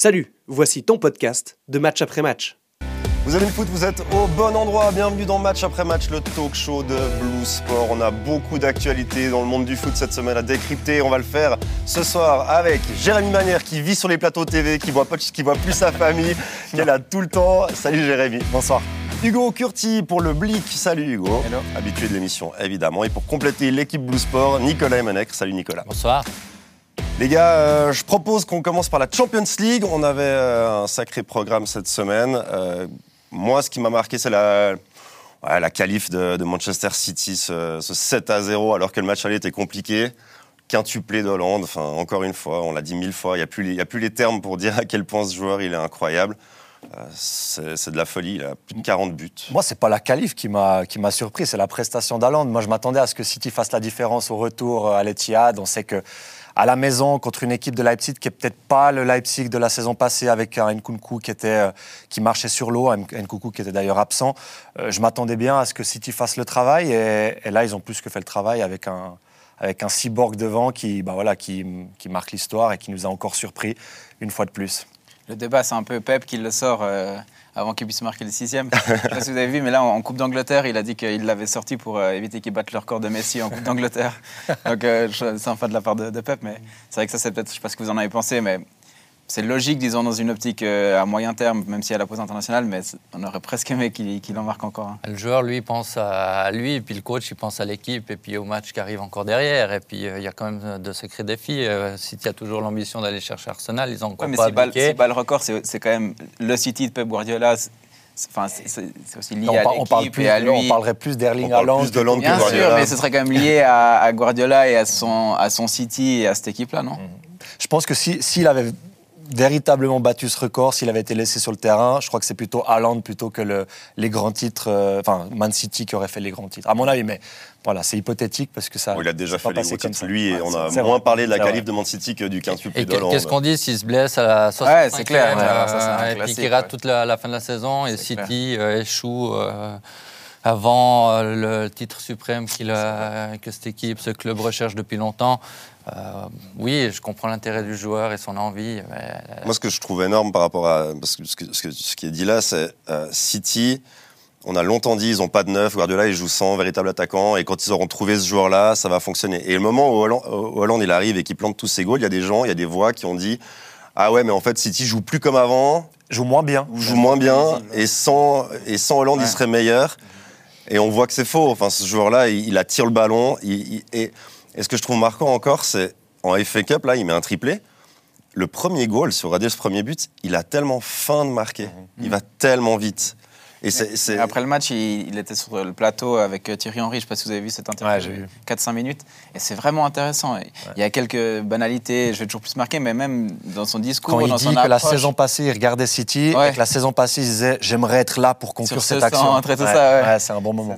Salut, voici ton podcast de match après match. Vous aimez le foot, vous êtes au bon endroit. Bienvenue dans Match après match, le talk show de Blue Sport. On a beaucoup d'actualités dans le monde du foot cette semaine à décrypter. On va le faire ce soir avec Jérémy Manière qui vit sur les plateaux TV, qui voit, pas, qui voit plus sa famille, qui est là tout le temps. Salut Jérémy. Bonsoir. Hugo Curti pour le Blick. Salut Hugo. Hello. Habitué de l'émission évidemment. Et pour compléter l'équipe Blue Sport, Nicolas Emenec. Salut Nicolas. Bonsoir. Les gars, euh, je propose qu'on commence par la Champions League. On avait euh, un sacré programme cette semaine. Euh, moi, ce qui m'a marqué, c'est la, ouais, la qualif de, Manchester City, ce, ce 7 à 0, alors que le match aller était compliqué. Quintuplé d'Hollande, enfin, encore une fois, on l'a dit mille fois, il n'y a, plus les- a plus les termes pour dire à quel point ce joueur il est incroyable. C'est de la folie, il a plus de 40 buts. Moi, c'est pas la qualif qui m'a surpris, c'est la prestation d'Aland. Moi, je m'attendais à ce que City fasse la différence au retour à l'Etihad. On sait que à la maison contre une équipe de Leipzig qui est peut-être pas le Leipzig de la saison passée avec un Nkunku qui était euh, qui marchait sur l'eau, un Nkunku qui était d'ailleurs absent. euh, je m'attendais bien à ce que City fasse le travail et, là, ils ont plus que fait le travail avec un avec un cyborg devant qui bah voilà qui, qui marque l'histoire et qui nous a encore surpris une fois de plus. Le débat, c'est un peu Pep qui le sort euh, avant qu'il puisse marquer le sixième. Je sais pas si vous avez vu, mais là, en Coupe d'Angleterre, il a dit qu'il l'avait sorti pour euh, éviter qu'il batte le record de Messi en Coupe d'Angleterre. Donc, euh, c'est enfin de la part de, de Pep, mais c'est vrai que ça, c'est peut-être, je sais pas ce que vous en avez pensé, mais c'est logique, disons, dans une optique euh, à moyen terme, même si à la pause internationale, mais on aurait presque aimé qu'il en marque encore. Le joueur, lui, pense à lui, et puis le coach, il pense à l'équipe, et puis au match qui arrive encore derrière. Et puis, euh, il y a quand même de sacrés défis. Euh, City a toujours l'ambition d'aller chercher Arsenal. Ils ont encore Ouais, mais pas si si balle record, c'est quand même le City de Pep Guardiola. Enfin, c'est aussi lié on, à par- on parle l'équipe plus, et à là, on lui. parlerait plus d'Erling Haaland. plus de que Bien sûr, Guardiola. mais ce serait quand même lié à, à Guardiola et à son, à son City et à cette équipe-là, non? Je pense que si- s'il avait véritablement battu ce record, s'il avait été laissé sur le terrain, je crois que c'est plutôt Haaland plutôt que le- les grands titres, euh, enfin Man City qui aurait fait les grands titres, à mon avis. Mais voilà, c'est hypothétique parce que ça. Bon, il a déjà c'est pas fait les comme titres, lui, et Ouais, on a moins vrai. parlé de la qualif de Man City que du quintuple Et d'Hollande. qu'est-ce qu'on dit s'il se blesse à la 65e Ouais, c'est clair, un euh, et puis qu'il rate ouais. toute la, la fin de la saison et City euh, échoue euh, avant euh, le titre suprême qu'il a- que cette équipe, ce club recherche depuis longtemps. Euh, oui, je comprends l'intérêt du joueur et son envie. mais, euh, Moi, ce que je trouve énorme par rapport à. Parce que ce, que- qui est dit là, c'est euh, City. On a longtemps dit ils n'ont pas de neuf. Guardiola, il joue sans véritable attaquant. Et quand ils auront trouvé ce joueur-là, ça va fonctionner. Et le moment où Hollande, où Hollande, il arrive et qu'il plante tous ses goals, il y a des gens, il y a des voix qui ont dit Ah ouais, mais en fait, City joue plus comme avant, Joue moins bien. joue moins bien. Et sans, et sans Hollande, il serait meilleur. Et on voit que c'est faux. Enfin, ce joueur-là, il, il attire le ballon. il- il- et, et ce que je trouve marquant encore, c'est en FA Cup, là, il met un triplé. Le premier goal, sur Radius, ce premier but, il a tellement faim de marquer. Il va tellement vite. Et Après le match, il, il était sur le plateau avec euh, Thierry Henry. Je ne sais pas si vous avez vu cette interview. Ouais, j'ai vu. 4-5 minutes. Et c'est vraiment intéressant. Il y a quelques banalités, je vais toujours plus marquer, mais même dans son discours, Quand il dans dit son que la saison passée, il regardait City, Ouais. et que la saison passée, il disait J'aimerais être là pour conclure cette ce action. ça, c'est un bon moment.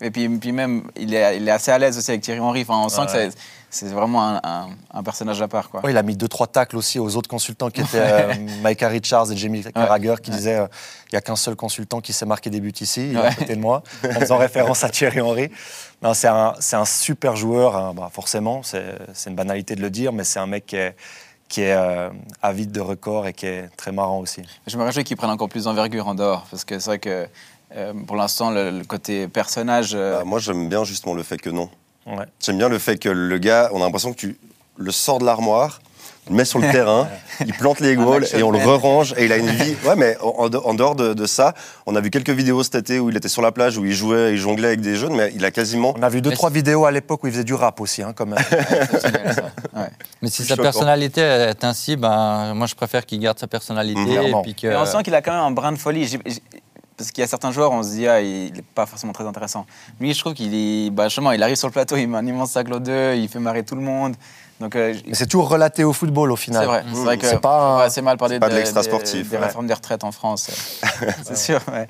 Et puis, puis même, il est, il est assez à l'aise aussi avec Thierry Henry. Enfin, on sent que c'est- vraiment un, un- un personnage à part. Quoi. Ouais, il a mis deux trois tacles aussi aux autres consultants qui étaient euh, Micah Richards et Jamie Carragher qui disaient euh, il n'y a qu'un seul consultant qui sait marquer des buts ici, il est à côté de moi, en faisant référence à Thierry Henry. Non, c'est un, c'est un super joueur, hein, bah, forcément, c'est c'est une banalité de le dire, mais c'est un mec qui est, qui est euh, avide de records et qui est très marrant aussi. Je me réjouis qu'il prenne encore plus d'envergure en dehors. Parce que c'est vrai que euh, pour l'instant, le, le côté personnage. euh, Bah, moi, j'aime bien justement le fait que non. Ouais. J'aime bien le fait que le gars, on a l'impression que tu le sors de l'armoire, le mets sur le terrain, il plante les goals et on le re-range et il a une vie. Ouais, mais en, en de- en dehors de, de ça, on a vu quelques vidéos cet été où il était sur la plage, où il jouait, il jonglait avec des jeunes, mais il a quasiment. On a vu deux Mais trois vidéos à l'époque où il faisait du rap aussi, hein, ça. Ouais. Mais si Plus sa choquant. personnalité est ainsi, ben, moi je préfère qu'il garde sa personnalité. Et puis que... Mais on sent qu'il a quand même un brin de folie. Parce qu'il y a certains joueurs, on se dit, ah, il n'est pas forcément très intéressant. Lui, je trouve qu'il est, bah, justement, il arrive sur le plateau, il met un immense sac l'eau d'eux, il fait marrer tout le monde. Donc, euh, c'est toujours relaté au football au final. c'est vrai. C'est vrai que C'est pas assez mal parler pas de de- l'extra-sportif, des ouais. réformes des retraites en France. c'est sûr. ouais.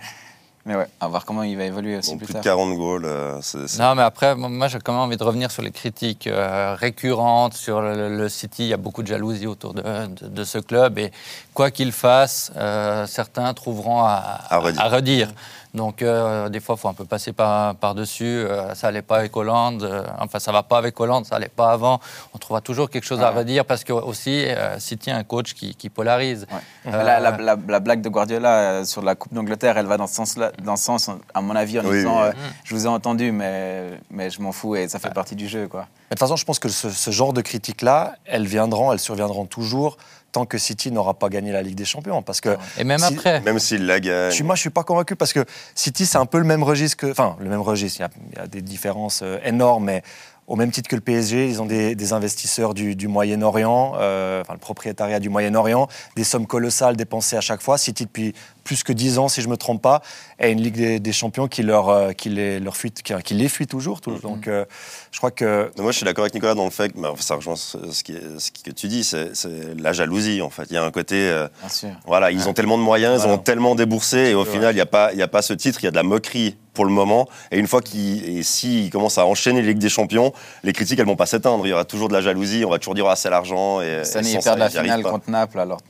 Mais ouais, à voir comment il va évoluer aussi Bon, plus plus de tard. 40 goals. euh, Non, mais après, moi, j'ai quand même envie de revenir sur les critiques euh, récurrentes sur le, le City. Il y a beaucoup de jalousie autour de, de- de ce club. Et quoi qu'il fasse, euh, certains trouveront à, À redire. Donc, euh, des fois, il faut un peu passer par- par-dessus. Euh, ça n'allait pas avec Hollande. euh, enfin, ça va pas avec Hollande, ça n'allait pas avant. On trouvera toujours quelque chose à redire parce que, aussi, euh, City a un coach qui, qui polarise. Ouais. Euh, La, la- la- la blague de Guardiola sur la Coupe d'Angleterre, elle va dans ce sens-là, dans ce sens, à mon avis, en Oui, disant oui. euh, Je vous ai entendu, mais, mais je m'en fous et ça fait partie du jeu. Quoi. Mais de toute façon, je pense que ce, ce genre de critiques-là, elles viendront, elles surviendront toujours tant que City n'aura pas gagné la Ligue des Champions. Parce que Et même Si- après. Même s'il la gagne. je suis, moi, je suis pas convaincu parce que City, c'est un peu le même registre que. Enfin, le même registre, il y a, il y a des différences euh, énormes, mais au même titre que le PSG, ils ont des, des investisseurs du, du Moyen-Orient, euh, enfin, le propriétariat du Moyen-Orient, des sommes colossales dépensées à chaque fois. City, depuis plus que 10 ans, si je ne me trompe pas, a une Ligue des, des Champions qui, leur, euh, qui, les, leur fuit, qui, qui les fuit toujours. tout- Donc, euh, je crois que. Moi, je suis d'accord avec Nicolas dans le fait que bah, ça rejoint ce, ce qui ce que tu dis, c'est c'est la jalousie en fait. Il y a un côté, euh, Bien sûr. voilà, ils ont tellement de moyens, ils Voilà. ont tellement déboursé, et au final, il n'y a pas, il y a pas ce titre, il y a de la moquerie pour le moment. Et une fois qu'ils, et s'ils commencent à enchaîner les Ligues des Champions, les critiques, elles vont pas s'éteindre. Il y aura toujours de la jalousie, on va toujours dire ah c'est l'argent. Et, Cette et année, ils ça, perdent la finale contre Naples, alors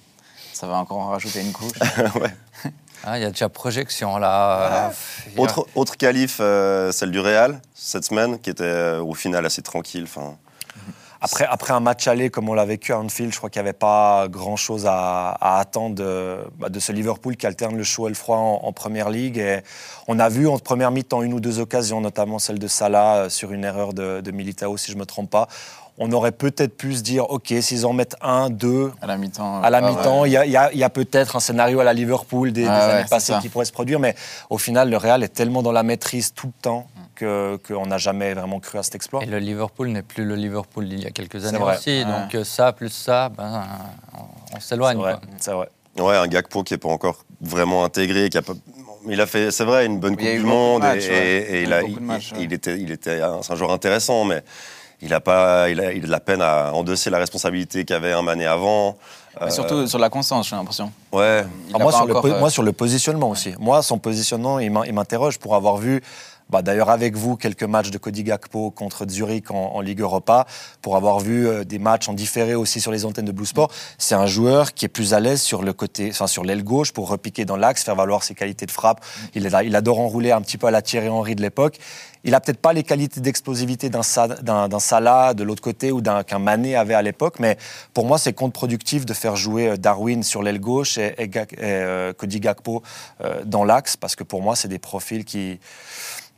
ça va encore en rajouter une couche. Ah, Il y a déjà projection là. Autre, autre qualif, euh, celle du Real cette semaine, qui était euh, au final assez tranquille. Enfin, Après, après un match aller comme on l'a vécu à Anfield, je crois qu'il n'y avait pas grand-chose à, à attendre de, bah, de ce Liverpool qui alterne le chaud et le froid en, en Première Ligue. Et on a vu en première mi-temps une ou deux occasions, notamment celle de Salah euh, sur une erreur de, de Militao, si je ne me trompe pas. On aurait peut-être pu se dire, OK, s'ils en mettent un, deux, À la mi-temps. à la ah, mi-temps, ouais. il y a, peut-être un scénario à la Liverpool des, Ah années passées qui pourrait se produire, mais au final, le Real est tellement dans la maîtrise tout le temps que- qu'on n'a jamais vraiment cru à cet exploit. Et le Liverpool n'est plus le Liverpool d'il y a quelques années vrai. aussi. Ouais. Donc euh, ça, plus ça, ben, on, s'éloigne. c'est vrai. Ouais, un Gakpo qui n'est pas encore vraiment intégré, qui a pas... Il a fait, c'est vrai, une bonne Coupe du Monde matchs, et, ouais. et- et Il a il- matchs, ouais. il était, il était, un- c'est un joueur intéressant, mais il a pas, il a, il a de la peine à endosser la responsabilité qu'avait un Mané avant. Mais Euh, surtout sur la constance, j'ai l'impression. ouais, Ah, moi, sur le euh, moi, sur le positionnement aussi. Moi, son positionnement, il m'interroge pour avoir vu, bah, d'ailleurs avec vous, quelques matchs de Cody Gakpo contre Zurich en, Ligue Europa, pour avoir vu euh, des matchs en différé aussi sur les antennes de Blue Sport. C'est un joueur qui est plus à l'aise sur le côté, enfin, sur l'aile gauche pour repiquer dans l'axe, faire valoir ses qualités de frappe. Il, est il adore enrouler un petit peu à la Thierry Henry de l'époque. Il a peut-être pas les qualités d'explosivité d'un Sa- d'un d'un Salah de l'autre côté ou d'un qu'un Mané avait à l'époque, mais pour moi c'est contre-productif de faire jouer euh, Darwin sur l'aile gauche et, et, euh, Cody Gakpo euh, dans l'axe parce que pour moi c'est des profils qui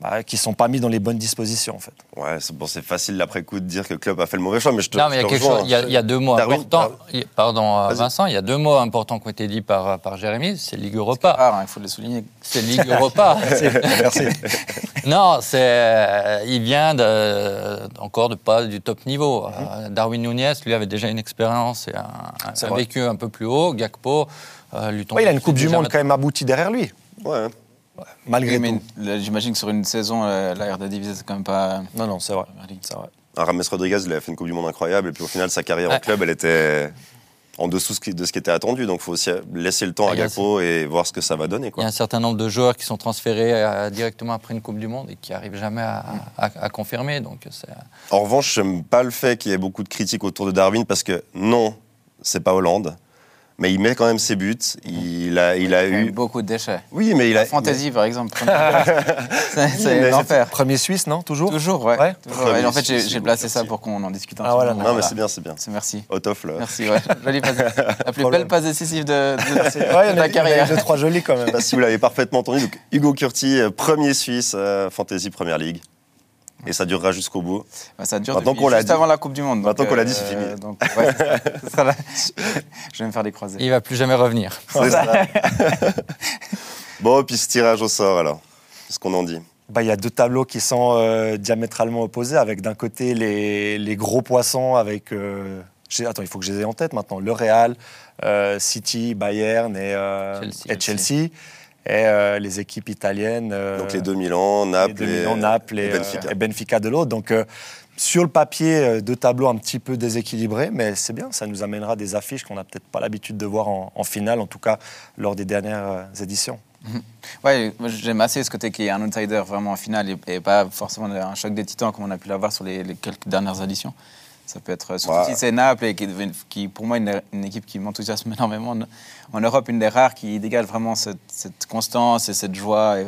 bah, qui sont pas mis dans les bonnes dispositions en fait. ouais, c'est bon, facile après coup de dire que le club a fait le mauvais choix, mais je te, Non, mais il y a quelque chose. Il y a, il y a deux mots Darwin, importants. Dar- Il- Pardon, euh. Vincent. Il y a deux mots importants qui ont été dits par, par Jérémy. C'est Ligue Europa. Ah, hein, il faut le souligner. C'est Ligue Europa. Merci. Non, c'est, euh, il vient de, encore de pas du top niveau. Euh, Darwin Nunez, lui, avait déjà une expérience et un, vécu un peu plus haut. Gakpo, euh, lui tombe Ouais, il a une Coupe du Monde quand même aboutie derrière lui, Ouais. Malgré Oui, mais tout. J'imagine que sur une saison, euh, la RD c'est quand même pas. Non, non, c'est vrai. C'est vrai. Rames Rodriguez, il a fait une Coupe du Monde incroyable, et puis au final, sa carrière en Ouais. club, elle était en dessous de ce qui était attendu. Donc, il faut aussi laisser le temps à Il y a Gakpo et voir ce que ça va donner. Il y a un certain nombre de joueurs qui sont transférés euh, directement après une Coupe du Monde et qui n'arrivent jamais à, à- à confirmer. Donc c'est, En revanche, j'aime pas le fait qu'il y ait beaucoup de critiques autour de Darwin parce que non, c'est pas Hollande, mais il met quand même ses buts. Il a, il a Il y a eu beaucoup de déchets. Oui, mais il a. Fantasy, par exemple. c'est l'enfer. Premier Suisse, non Toujours Toujours, ouais. Ouais. Toujours, ouais. Et en fait, j'ai placé ça pour qu'on en discute un Ah, petit voilà. peu. Non, mais c'est bien, c'est bien. C'est merci. Out of là. Merci, ouais. Jolie passe. La plus belle passe décisive de, de- Ouais, de il y a carrière. deux, trois jolis quand même. Pas si vous l'avez parfaitement entendu. Donc, Hugo Curti, euh, premier Suisse, euh, Fantasy Première Ligue. Et ça durera jusqu'au bout. Bah, ça dure depuis qu'on l'a juste dit. avant la Coupe du Monde. Maintenant qu'on l'a dit, c'est euh, fini. donc, ouais, ce sera la- Je vais me faire des croisés. il va plus jamais revenir. C'est ça. bon, puis ce tirage au sort alors. Qu'est-ce qu'on en dit? Bah, Il y a deux tableaux qui sont euh, diamétralement opposés, avec d'un côté les, les gros poissons, avec... euh, attends, il faut que je les ai en tête maintenant. Le Real, euh, City, Bayern et euh, Chelsea. et, Chelsea, et euh, les équipes italiennes. euh, Donc les deux Milan, les Naples, deux et, Milan, Naples et, et Benfica. euh, et Benfica de l'autre. Donc, euh, sur le papier, euh, deux tableaux un petit peu déséquilibrés, mais c'est bien, ça nous amènera des affiches qu'on n'a peut-être pas l'habitude de voir en, en finale, en tout cas lors des dernières euh, éditions. Ouais, j'aime assez ce côté qu'il y ait un outsider vraiment en finale et, et pas forcément un choc des titans comme on a pu l'avoir sur les, les quelques dernières éditions. Ça peut être, surtout Ouais. si c'est Naples, et qui, qui, pour moi, une, une équipe qui m'enthousiasme énormément. En- En Europe, une des rares qui dégage vraiment cette, cette constance et cette joie. Et-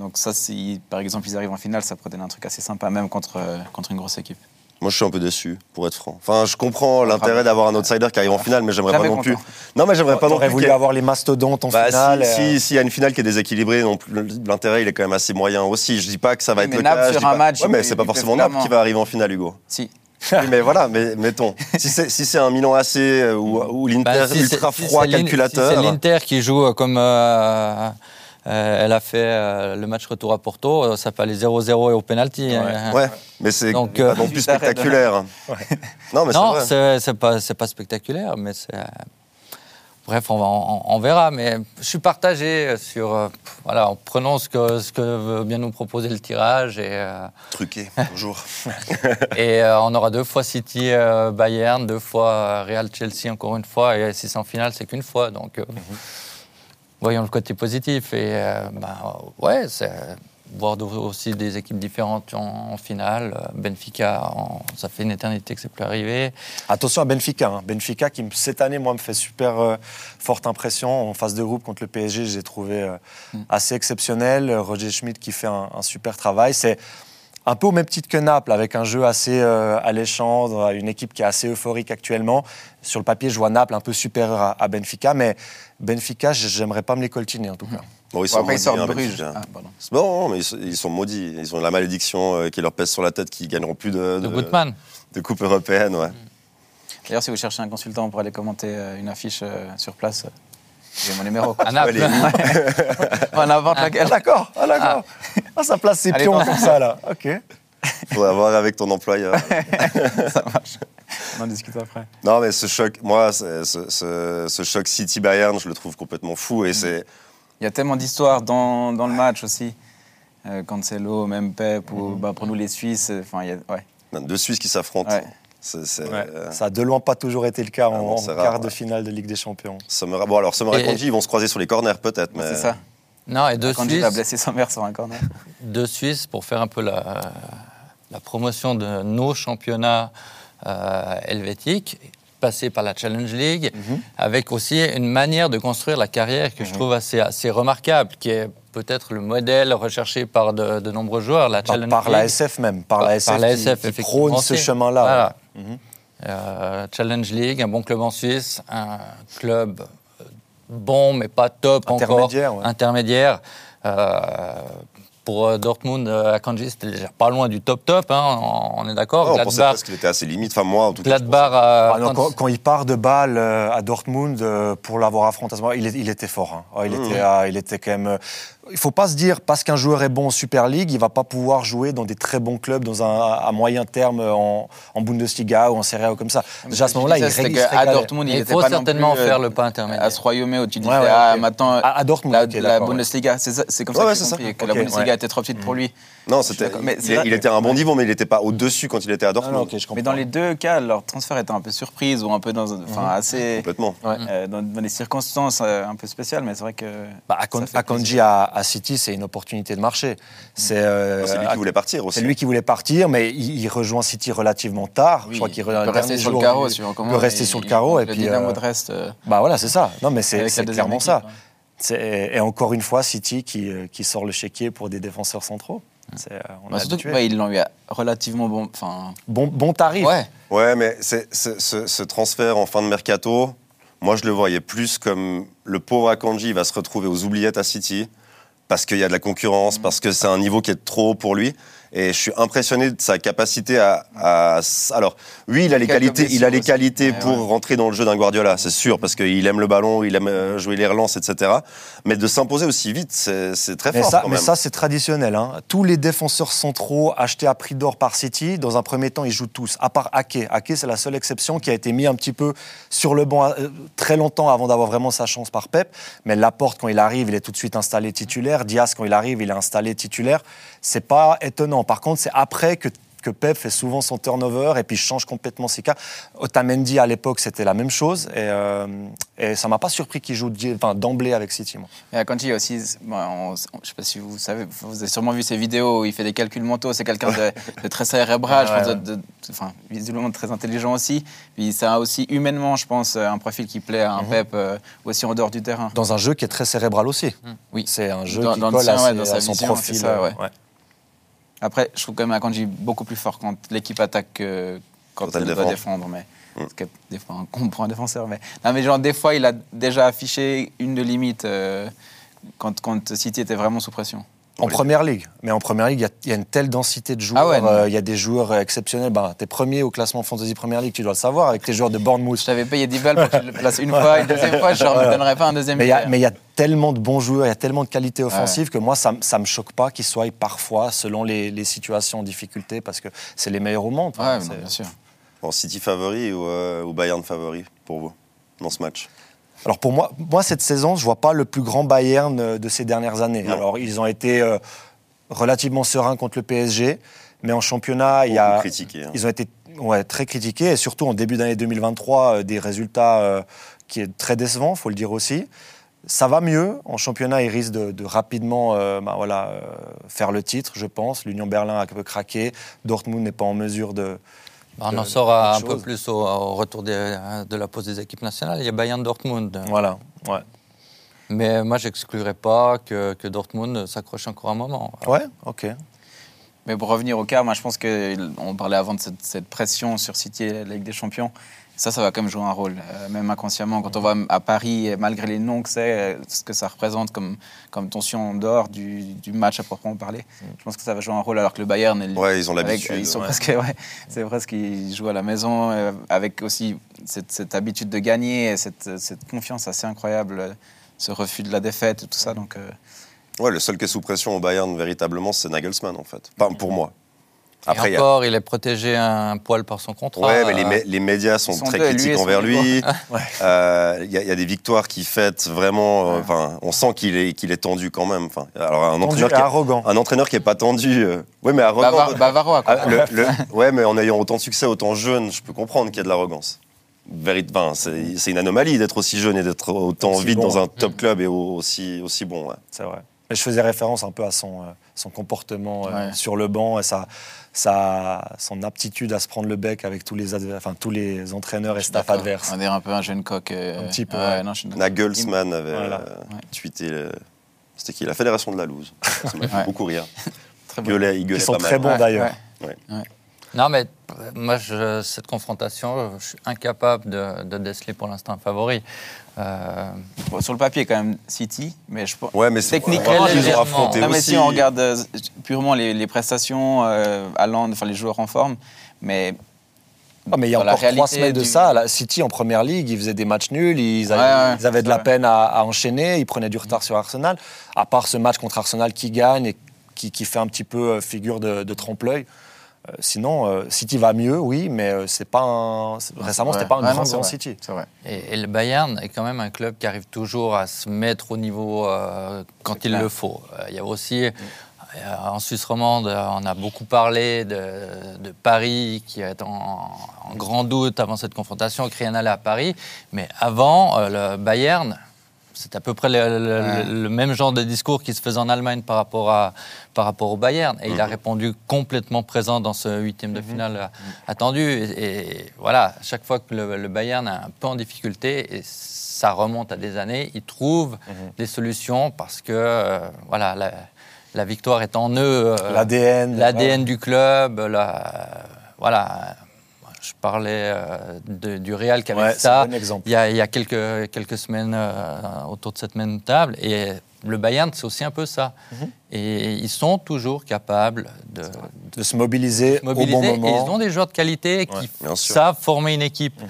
donc ça, si par exemple ils arrivent en finale, ça pourrait donner un truc assez sympa, même contre, contre une grosse équipe. Moi, je suis un peu déçu, pour être franc. Enfin, je comprends l'intérêt d'avoir un outsider qui arrive en finale, mais j'aimerais pas non plus. Non, mais j'aimerais pas non plus. voulu y ait- avoir les mastodontes en Bah, finale. si, euh, si, y a une finale qui est déséquilibrée, non plus, l'intérêt il est quand même assez moyen aussi. Je dis pas que ça va Oui, être mais le Naples cas. sur dis un pas- match, Ouais, mais c'est pas forcément Naples qui va arriver en finale, Hugo. Si. Oui, mais voilà, mais mettons. Si c'est si c'est un Milan AC euh, ou, ou l'Inter Bah, si ultra si froid calculateur. Si c'est l'Inter qui joue euh, comme euh, euh, elle a fait euh, le match retour à Porto, ça peut aller 0-0 et au penalty. hein. Ouais, mais c'est euh, non plus spectaculaire. Non, mais c'est non, vrai. c'est c'est pas, c'est pas spectaculaire, mais c'est. Bref, on, va, on, on verra, mais je suis partagé sur. euh, voilà, en prenant ce que, ce que veut bien nous proposer le tirage et. euh, Truqué, toujours. Et euh, on aura deux fois City Bayern, deux fois Real Chelsea encore une fois. Et si c'est en finale, c'est qu'une fois. Donc euh, voyons le côté positif. Et bah, ouais, c'est voir de- aussi des équipes différentes en, en finale. Benfica, en- ça fait une éternité que c'est plus arrivé. Attention à Benfica. hein. Benfica qui, cette année, moi, me fait super euh, forte impression. En phase de groupe contre le PSG, j'ai trouvé euh, assez exceptionnel. Euh, Roger Schmidt qui fait un, un super travail. C'est un peu au même titre que Naples, avec un jeu assez euh, alléchant, une équipe qui est assez euphorique actuellement. Sur le papier, je vois Naples un peu supérieur à, à Benfica, mais Benfica, j'aimerais pas me les coltiner en tout cas. Bon, ils sont après, ils maudits, sortent hein, Bruges. Ah, bon, mais ils sont, ils sont maudits. Ils ont la malédiction euh, qui leur pèse sur la tête, qui gagneront plus de, De Gutmann. de Coupe européenne. Ouais. D'ailleurs, si vous cherchez un consultant pour aller commenter euh, une affiche euh, sur place, j'ai mon numéro. À Naples. On invente laquelle d'accord, ah, d'accord. Ah, ça place ses pions comme ça, là. Ok. Faudra voir avec ton employeur. Ça marche. On en discute après. non, mais ce choc, moi, ce, ce- ce choc City-Bayern, je le trouve complètement fou. Et c'est. Il y a tellement d'histoires dans, dans le match aussi. Euh, Cancelo, même Pep, ou Mhm. bah, pour nous les Suisses. euh, Enfin, a, ouais. Deux Suisses qui s'affrontent. Ouais. C'est, c'est, Ouais. euh, Ça a de loin pas toujours été le cas en, Ah non, en c'est quart rare, de finale de Ligue des Champions. Sommer- Bon, alors, Sommer et Et- Kanji, ils vont se croiser sur les corners, peut-être. Mais... C'est ça. Non, et deux Suisses, blesser son mère sur un corner. deux Suisses pour faire un peu la, la promotion de nos championnats euh, helvétiques, passer par la Challenge League, avec aussi une manière de construire la carrière que je trouve assez, assez remarquable, qui est peut-être le modèle recherché par de, de nombreux joueurs, la Par, par la. SF même, par, Par- la SF, par la SF, qui, prône ce chemin-là. Voilà. Mhm. Euh, Challenge League, un bon club en Suisse, un club euh, bon mais pas top encore, Intermédiaire, ouais. intermédiaire. Euh, pour euh, Dortmund, euh, Akanji, c'était déjà pas loin du top top, hein, on, est d'accord. Ouais, on pensait presque qu'il était assez limite. Enfin, moi, en tout cas. euh, Ah non, quand- il part de Bâle euh, à Dortmund euh, pour l'avoir affronté, à ce moment-là, il, il était fort. hein. Ah, il, Mmh. était, il était quand même. Il faut pas se dire parce qu'un joueur est bon en Super League, il va pas pouvoir jouer dans des très bons clubs dans un, à moyen terme en, en Bundesliga ou en Serie A ou comme ça. Déjà à ce moment-là, il, régalait. Dortmund, il il faut pas certainement plus, euh, faire le pas intermédiaire. à ce royaume où tu dis Ouais, ouais, ah ok. maintenant À- à Dortmund, la, la. Bundesliga c'est ça- c'est comme Ouais, ça ouais, que c'est ça. compris que la Bundesliga ouais. était trop petite pour lui Non, c'était, d'accord. Mais il, il était à un bon niveau, mais il n'était pas au-dessus quand il était à Ah Dortmund. mais dans les deux cas leur transfert était un peu surprise ou un peu dans enfin assez Complètement. Euh, dans, dans des circonstances euh, un peu spéciales mais c'est vrai que Bah, Akanji à, à City, c'est une opportunité de marché. C'est euh, C'est lui qui voulait partir aussi. C'est lui qui voulait partir, mais il, il rejoint City relativement tard. oui, je crois qu'il peut rester sur le carreau il- peut rester sur le carreau et le puis Dynamo euh, de Reste euh, bah voilà c'est ça. Non mais c'est clairement ça. C'est- Et encore une fois, City qui, qui sort le chéquier pour des défenseurs centraux. C'est, euh, on Bah, surtout qu'ils l'ont eu à relativement bon enfin bon, bon tarif. ouais Ouais, mais c'est, c'est- ce, ce transfert en fin de mercato, moi je le voyais plus comme le pauvre Akanji va se retrouver aux oubliettes à City parce qu'il y a de la concurrence, parce que c'est un niveau qui est trop haut pour lui. Et je suis impressionné de sa capacité à. à- alors, oui, il a les qualités, il a les aussi. qualités Ouais, pour ouais. rentrer dans le jeu d'un Guardiola, c'est sûr, parce qu'il aime le ballon, il aime euh, jouer les relances, etc. Mais de s'imposer aussi vite, c'est, très Mais fort ça, quand mais ça, c'est traditionnel. hein. Tous les défenseurs centraux achetés à prix d'or par City, dans un premier temps, ils jouent tous, à part Ake. Ake, c'est la seule exception qui a été mis un petit peu sur le banc euh, très longtemps avant d'avoir vraiment sa chance par Pep. Mais Laporte, quand il arrive, il est tout de suite installé titulaire. Diaz, quand il arrive, il est installé titulaire. C'est pas étonnant. Par contre, c'est après que que Pep fait souvent son turnover et puis change complètement ses cas. Otamendi, à l'époque, c'était la même chose. Et, euh, et ça m'a pas surpris qu'il joue d'emblée avec City. Moi. Et à Conti, aussi, bon, on- on- je sais pas si vous savez, vous avez sûrement vu ses vidéos où il fait des calculs mentaux. C'est quelqu'un de, de très cérébral, je Ouais, pense, ouais. de, de- enfin, visiblement très intelligent aussi. Puis ça a aussi humainement, je pense, un profil qui plaît à un Mhm. Pep euh, aussi en dehors du terrain. Dans un jeu qui est très cérébral aussi. Oui. C'est un jeu Dans- qui dans le colle sien, à, ouais, ses- à son vision, profil. ça, euh, Après, je trouve quand même Akanji beaucoup plus fort quand l'équipe attaque que quand, Quand elle elle doit défend. défendre. Mais Mm. parce que des fois, on comprend un défenseur. Mais non, mais genre des fois, il a déjà affiché une de limite euh, quand, quand City était vraiment sous pression. En première ligue. Mais en première ligue, il y a- il y, a une telle densité de joueurs. Ah ouais, euh, Il y a des joueurs exceptionnels. Ben, t'es premier au classement Fantasy Première Ligue, tu dois le savoir, avec tes joueurs de Bournemouth. Je t'avais payé 10 balles pour que je le place une fois, une deuxième fois, je ne Ouais. donnerais pas un deuxième. Mais il y, a- tiers. mais il y a tellement de bons joueurs, il y a tellement de qualités offensives que moi, ça ne me choque pas qu'ils soient parfois, selon les, les situations en difficulté, parce que c'est les meilleurs au monde. Ouais, bien sûr. Bon, City favori ou, euh, ou Bayern favori pour vous dans ce match? Alors pour moi, moi, cette saison, je vois pas le plus grand Bayern euh, de ces dernières années. Non. Alors ils ont été euh, relativement sereins contre le PSG, mais en championnat, il y a, critiqué, hein. ils ont été ouais, très critiqués, et surtout en début d'année 2023, euh, des résultats euh, qui est très décevants, faut le dire aussi. Ça va mieux. En championnat, ils risquent de, de rapidement bah, voilà, faire le titre, je pense. L'Union Berlin a un peu craqué. Dortmund n'est pas en mesure de. On en saura un peu plus au, au retour des- de la pause des équipes nationales. Il y a Bayern Dortmund. Voilà. Ouais. Mais moi, j'exclurais pas que, que Dortmund s'accroche encore un moment. Ouais. Ok. Mais pour revenir au cas, moi je pense qu'on parlait avant de cette, cette pression sur City et la Ligue des Champions. Ça, ça va quand même jouer un rôle, euh, même inconsciemment. Quand on va à Paris, malgré les noms que c'est, euh, ce que ça représente comme, comme tension en dehors du, du match à proprement parler, je pense que ça va jouer un rôle alors que le Bayern. est- Ouais, ils ont l'habitude. Ils sont ouais. presque, ouais, c'est presque qu'ils jouent à la maison euh, avec aussi cette, cette habitude de gagner et cette, cette confiance assez incroyable, ce refus de la défaite et tout ça. Donc, euh, Ouais, le seul qui est sous pression au Bayern, véritablement, c'est Nagelsmann, en fait. Enfin, pour moi. Après, a- encore, il est protégé un poil par son contrat. Ouais, mais les, mé- les médias sont, très deux, critiques et envers lui. Ouais. Euh, Il y, a- il y a des victoires qui fêtent vraiment. euh. Enfin, on sent qu'il est, qu'il est tendu quand même. Enfin, alors un entraîneur, et qui est, arrogant. un entraîneur qui est pas tendu. euh, ouais, mais arrogant. Bava- Bavarois, quoi. Ah, le- le- ouais, mais en ayant autant de succès, autant jeune, je peux comprendre qu'il y a de l'arrogance. Enfin, c'est une anomalie d'être aussi jeune et d'être autant Aussi vite bon. dans un top club et au- aussi, aussi bon. ouais. C'est vrai. Mais je faisais référence un peu à son, euh, son comportement euh, Ouais. sur le banc et sa, sa, son aptitude à se prendre le bec avec tous les, adver- enfin, tous les entraîneurs et staff adverses. On dirait un peu un jeune coq. euh, Un petit peu, ouais, non, je. Nagelsmann avait Voilà. euh, Ouais. tweeté. le- C'était qui La Fédération de la Loose. Ça m'a fait Ouais. beaucoup rire. Très Il bon. gueulait, il Ils sont pas très mal. bons Ouais, d'ailleurs. ouais. Non, mais euh, moi, je- cette confrontation, je suis incapable de, de déceler pour l'instant un favori. Euh, Bon, sur le papier, quand même, City, mais je pense. Ouais, mais c'est Techniquement, ils ont affronté Non, mais aussi. si on regarde euh, purement les, les prestations, euh, enfin les joueurs en forme, mais. Ah, mais il y a encore trois réalité semaines de du- ça, la City en première ligue, ils faisaient des matchs nuls, ils avaient, Ouais, ouais, ils avaient de la vrai. peine à, à enchaîner, ils prenaient du retard sur Arsenal. À part ce match contre Arsenal qui gagne et qui, qui fait un petit peu figure de, de trompe-l'œil. Euh, sinon, euh, City va mieux, oui, mais euh, c'est pas un, récemment, Ouais. c'était pas un grand, non, c'est grand. City. Vrai. et, et le Bayern est quand même un club qui arrive toujours à se mettre au niveau euh, quand il clair. le faut. Euh, Il y a aussi, euh, en Suisse romande, on a beaucoup parlé de, de Paris qui est en, en grand doute avant cette confrontation, n'allait à Paris. Mais avant, euh, le Bayern, c'est à peu près le, le- Ouais. le même genre de discours qui se faisait en Allemagne par rapport, à, par rapport au Bayern. Et il a répondu complètement présent dans ce huitième de finale euh, attendu. Et, et voilà, chaque fois que le, le Bayern est un peu en difficulté, et ça remonte à des années, il trouve des solutions parce que euh, voilà, la, la victoire est en eux. euh, L'ADN. l'ADN du club, la- voilà. Je parlais euh, de- du Real qui avait Ouais, ça bon exemple. il y a, il y a quelques, quelques semaines euh, autour de cette même table. Et le Bayern, c'est aussi un peu ça. Mhm. Et ils sont toujours capables de, de De se mobiliser, se mobiliser. au bon Et moment. ils ont des joueurs de qualité qui Ouais, savent former une équipe. Mhm.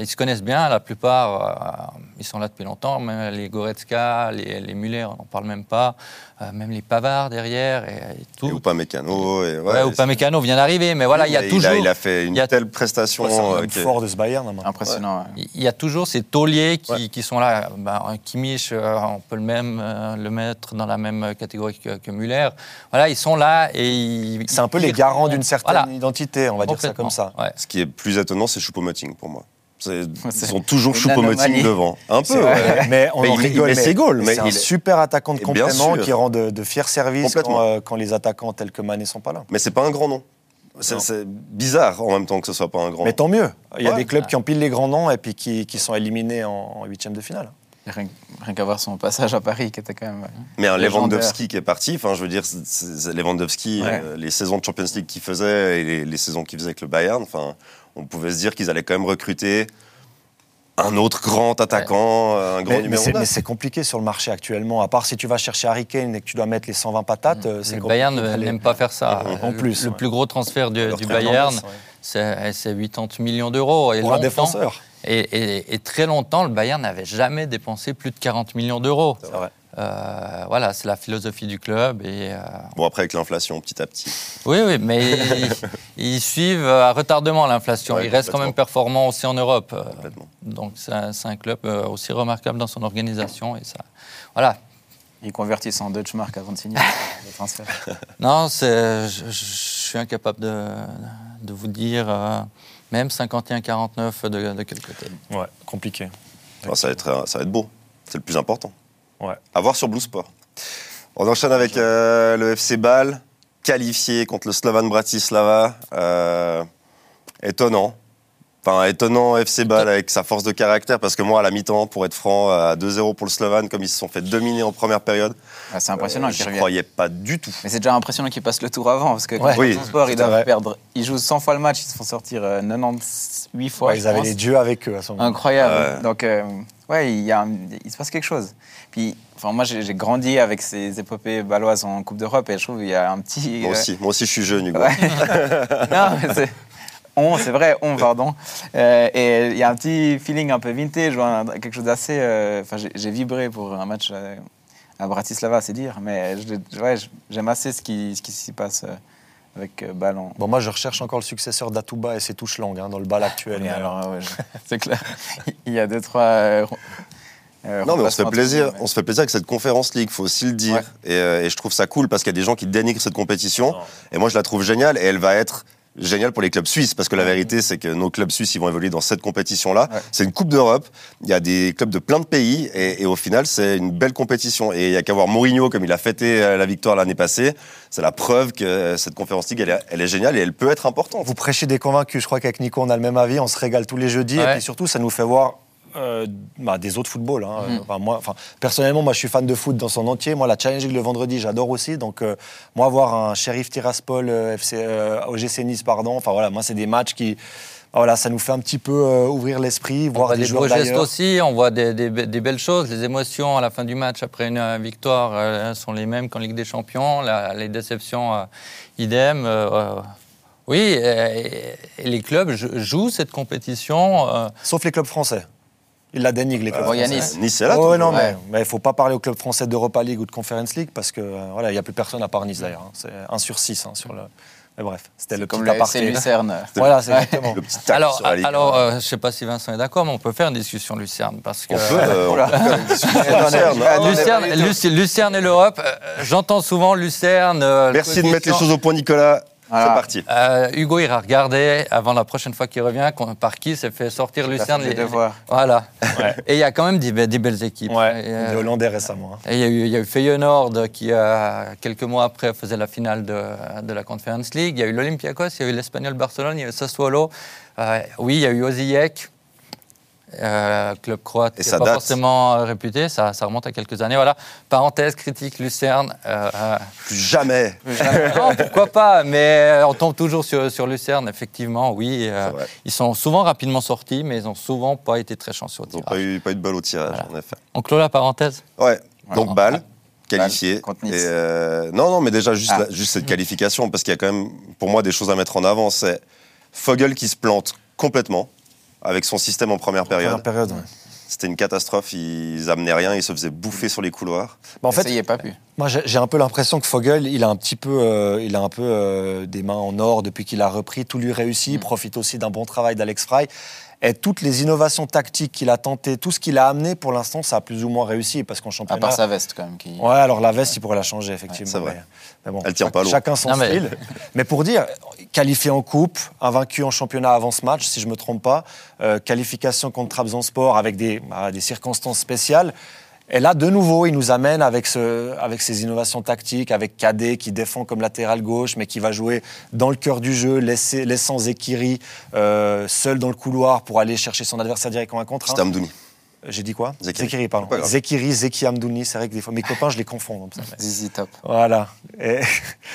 Ils se connaissent bien, la plupart, euh, ils sont là depuis longtemps. Même les Goretzka, les, les Müller, on n'en parle même pas. Euh, même les Pavard derrière et, et tout. Et ou pas mécano. Et, Ouais, ou pas Mécano vient d'arriver, mais voilà, il y a toujours. Il a, fait une a- telle prestation. Ouais, euh, fort de ce Bayern. maintenant. Impressionnant. ouais. Il y a toujours ces tauliers qui, Ouais. qui sont là. Ben, un Kimmich, euh, on peut le même me le mettre dans la même catégorie que, que Muller. Voilà, ils sont là et ils- C'est un peu ils- les garants d'une certaine Voilà. identité, on va dire ça comme ça. Ouais. Ce qui est plus étonnant, c'est Choupo-Moting pour moi. C'est- Ils sont toujours Choupo-Moting devant. Un peu, ouais. Mais on Mais en il- rigole. mais c'est goal, mais c'est un il est- super attaquant de complément qui rend de, de fiers services quand, euh, quand les attaquants tels que Mané sont pas là. Mais c'est pas un grand nom. C'est bizarre en même temps que ce soit pas un grand Mais tant mieux. Il y a Ouais. des clubs qui empilent les grands noms et puis qui, qui sont éliminés en en huitième de finale. Rien, rien qu'à voir son passage à Paris, qui était quand même. euh, Mais un Légendaire. Lewandowski qui est parti, enfin je veux dire, Lewandowski, Ouais. euh, les saisons de Champions League qu'il faisait et les, les saisons qu'il faisait avec le Bayern, enfin, on pouvait se dire qu'ils allaient quand même recruter un autre grand attaquant, euh, un grand Mais, numéro c'est- 9. mais c'est compliqué sur le marché actuellement. À part si tu vas chercher Harry Kane et que tu dois mettre les 120 patates, c'est Le compliqué Bayern n'aime pas faire ça. En Le- plus, le ouais. plus gros transfert du, du Bayern, c'est c'est 80 millions d'euros. Pour un défenseur. Et, et- et très longtemps, le Bayern n'avait jamais dépensé plus de 40 millions d'euros. C'est vrai. Euh, voilà, c'est la philosophie du club. Et, euh, Bon après avec l'inflation petit à petit. oui, oui, mais ils, ils suivent à retardement l'inflation. Ouais, ils restent quand même performants aussi en Europe. Euh. Donc c'est un, club euh, aussi remarquable dans son organisation. Et ça, voilà. Ils convertissent en Deutschmark avant de signer le transfert. Non, je, je suis incapable de, de vous dire euh, même 51-49 de, de quel côté. Ouais, compliqué. Enfin, ça, va être, euh, ça va être beau, c'est le plus important. Ouais. À voir sur Blue Sport. On enchaîne avec euh, le FC Bâle, qualifié contre le Slovan Bratislava. Euh, étonnant. Enfin, étonnant FC Bâle avec sa force de caractère, parce que moi, à la mi-temps, pour être franc, à 2-0 pour le Slovan, comme ils se sont fait dominer en première période, Ouais, c'est impressionnant euh, je reviennent. croyais pas du tout. Mais c'est déjà impressionnant qu'ils passent le tour avant, parce que quand Ouais. ils Oui, sport, ils vrai. doivent perdre. Ils jouent 100 fois le match, ils se font sortir euh, 98 fois. Ouais, je ils avaient les dieux avec eux à ce moment. Incroyable. Donc, euh, ouais, il, y a un- il se passe quelque chose. Puis, enfin, moi, j'ai grandi avec ces épopées baloises en Coupe d'Europe et je trouve qu'il y a un petit. Moi euh, aussi, moi aussi, je suis jeune, Hugo. Ouais. non, mais c'est. On, c'est vrai, on, pardon. Euh, et il y a un petit feeling un peu vintage, quelque chose d'assez. euh, Enfin, j'ai- j'ai vibré pour un match euh, à Bratislava, c'est dire, mais ouais, j'aime assez ce qui, ce qui s'y passe euh, avec euh, Ballon. Bon, moi, je recherche encore le successeur d'Atouba et ses touches longues hein, dans le bal actuel. Alors, ouais, je- c'est clair. Il y a deux, trois. euh, Non, mais on se fait plaisir. On se fait plaisir avec cette conférence league, faut aussi le dire. Ouais. Et, euh, et je trouve ça cool parce qu'il y a des gens qui dénigrent cette compétition. Et moi, je la trouve géniale. Et elle va être géniale pour les clubs suisses parce que la vérité, c'est que nos clubs suisses, ils vont évoluer dans cette compétition-là. Ouais. C'est une Coupe d'Europe. Il y a des clubs de plein de pays. Et, et au final, c'est une belle compétition. Et il y a qu'à voir Mourinho comme il a fêté euh, la victoire l'année passée. C'est la preuve que euh, cette conférence league, elle est, elle est géniale et elle peut être importante. Vous prêchez des convaincus. Je crois qu'avec Nico, on a le même avis. On se régale tous les jeudis. Et puis surtout, ça nous fait voir euh, bah, des autres footballs. hein. Mm. Enfin, moi, enfin, personnellement, moi, je suis fan de foot dans son entier. Moi, la Challenge League le vendredi, j'adore aussi. Donc, euh, moi, voir un Sheriff Tiraspol, euh, FC, euh, OGC Nice, pardon. Enfin, voilà, moi, c'est des matchs qui. Voilà, ça nous fait un petit peu euh, ouvrir l'esprit, On voir voit des des joueurs beaux gestes aussi, on voit des, des be- des belles choses. Les émotions à la fin du match après une euh, victoire euh, sont les mêmes qu'en Ligue des Champions. La- les déceptions, idem. oui, et, et les clubs jou- jouent cette compétition. Sauf les clubs français. Ils la dénigrent, les clubs il a français. Nice. Nice, c'est là. Oh, ouais, non, Ouais. mais il ne faut pas parler aux clubs français d'Europa League ou de Conference League parce que euh, voilà, il n'y a plus personne à part Nice d'ailleurs. hein. C'est 1 sur 6 sur le. Mais bref, c'était le Comme petit aparté. Lucerne. Voilà, c'est exactement. Le petit alors, sur la Ligue. alors euh, je ne sais pas si Vincent est d'accord, mais on peut faire une discussion Lucerne. Parce que, on peut, euh, on Oula. peut faire une discussion sur Lucerne. Non, et l'Europe, euh, j'entends souvent Lucerne. euh, Merci de mettre les choses au point, Nicolas. Voilà. C'est parti. Euh, Hugo ira regarder avant la prochaine fois qu'il revient par qui s'est fait sortir Il a Lucerne. fait les les- devoirs. Voilà. Ouais. Et il y a quand même des, des belles équipes. Ouais, Et, euh, des Hollandais récemment. hein. et il y a eu, il y a eu Feyenoord qui, euh, quelques mois après, faisait la finale de, de la Conference League. Il y a eu l'Olympiakos, il y a eu l'Espagnol Barcelone, il y a eu Sassuolo. Euh, oui, il y a eu Osijek, euh, club croate Et qui ça n'est pas date. forcément euh, réputé. Ça, ça remonte à quelques années. Voilà. Parenthèse, critique, Lucerne. euh, Plus jamais. non, pourquoi pas, mais on tombe toujours sur, sur Lucerne, effectivement, oui. euh, ils sont souvent rapidement sortis, mais ils n'ont souvent pas été très chanceux au Ils n'ont tirage. pas eu, pas eu de balle au tirage, Voilà. en effet. On clôt la parenthèse Ouais. Donc, balle, qualifié. Nice. Et, euh, non, non, mais déjà, juste, Ah. la- juste cette qualification, parce qu'il y a quand même, pour moi, des choses à mettre en avant. C'est Fogel qui se plante complètement avec son système en première période. Première période, ouais. C'était une catastrophe. Ils amenaient rien, ils se faisaient bouffer sur les couloirs. Bah, en Ça fait, y est, pas pu. moi j'ai un peu l'impression que Fogel, il a un petit peu, euh, il a un peu euh, des mains en or depuis qu'il a repris, tout lui réussit, il profite aussi d'un bon travail d'Alex Fry. Et toutes les innovations tactiques qu'il a tentées, tout ce qu'il a amené, pour l'instant, ça a plus ou moins réussi. Parce qu'en À championnat. part sa veste, quand même. Qui... Ouais, alors la veste, il pourrait la changer, effectivement. c'est vrai. Mais, mais bon, Elle tient chaque- pas lourd. Chacun son Non, mais- style. Mais pour dire, qualifié en coupe, invaincu en championnat avant ce match, si je me trompe pas, euh, qualification contre Trabzonspor avec des, bah, des circonstances spéciales. Et là, de nouveau, il nous amène avec, ce, avec ses innovations tactiques, avec Cadet qui défend comme latéral gauche, mais qui va jouer dans le cœur du jeu, laisser, laissant Zekiri euh, seul dans le couloir pour aller chercher son adversaire direct en un contre. C'était Amdouni. J'ai dit quoi? Zekiri. pardon. Pas grave. Zekiri, Zeki Amdouni, c'est vrai que des fois, mes copains, je les confonds. Mais- Zizi top. voilà.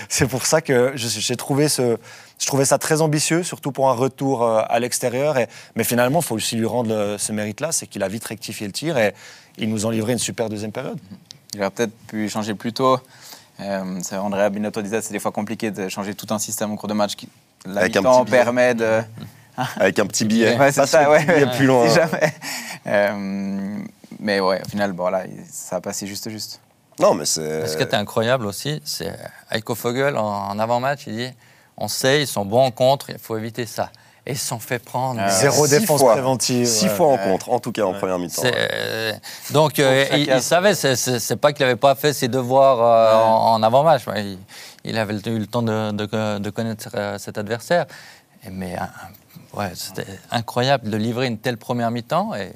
C'est pour ça que j'ai trouvé ce, je trouvais ça très ambitieux, surtout pour un retour euh, à l'extérieur. Mais finalement, il faut aussi lui rendre ce mérite-là, c'est qu'il a vite rectifié le tir et il nous en livré une super deuxième période. Il aurait peut-être pu changer plus tôt. Euh, ça, Andrea Binotto disait que c'est des fois compliqué de changer tout un système au cours de match. Qui, la Avec un mi-temps petit billet. permet de. Avec un petit billet. Ouais, c'est Pas ça, ouais. billet plus loin. Si jamais. Euh, mais ouais, au final, bon, voilà, ça a passé juste juste. Non, mais c'est. Ce qui était incroyable aussi, c'est Heiko Fogel en avant-match, il dit on sait, ils sont bons en contre, il faut éviter ça. Et ils se sont fait prendre. Ah, Zéro six défense fois. préventive. Six ouais. fois en contre, en tout cas en première mi-temps. Euh, donc, euh, il, il savait, c'est- pas qu'il n'avait pas fait ses devoirs euh, Ouais. en, en avant-match. mais Il, il avait eu le temps de, de- de connaître cet adversaire. Et- mais ouais, c'était incroyable de livrer une telle première mi-temps. Et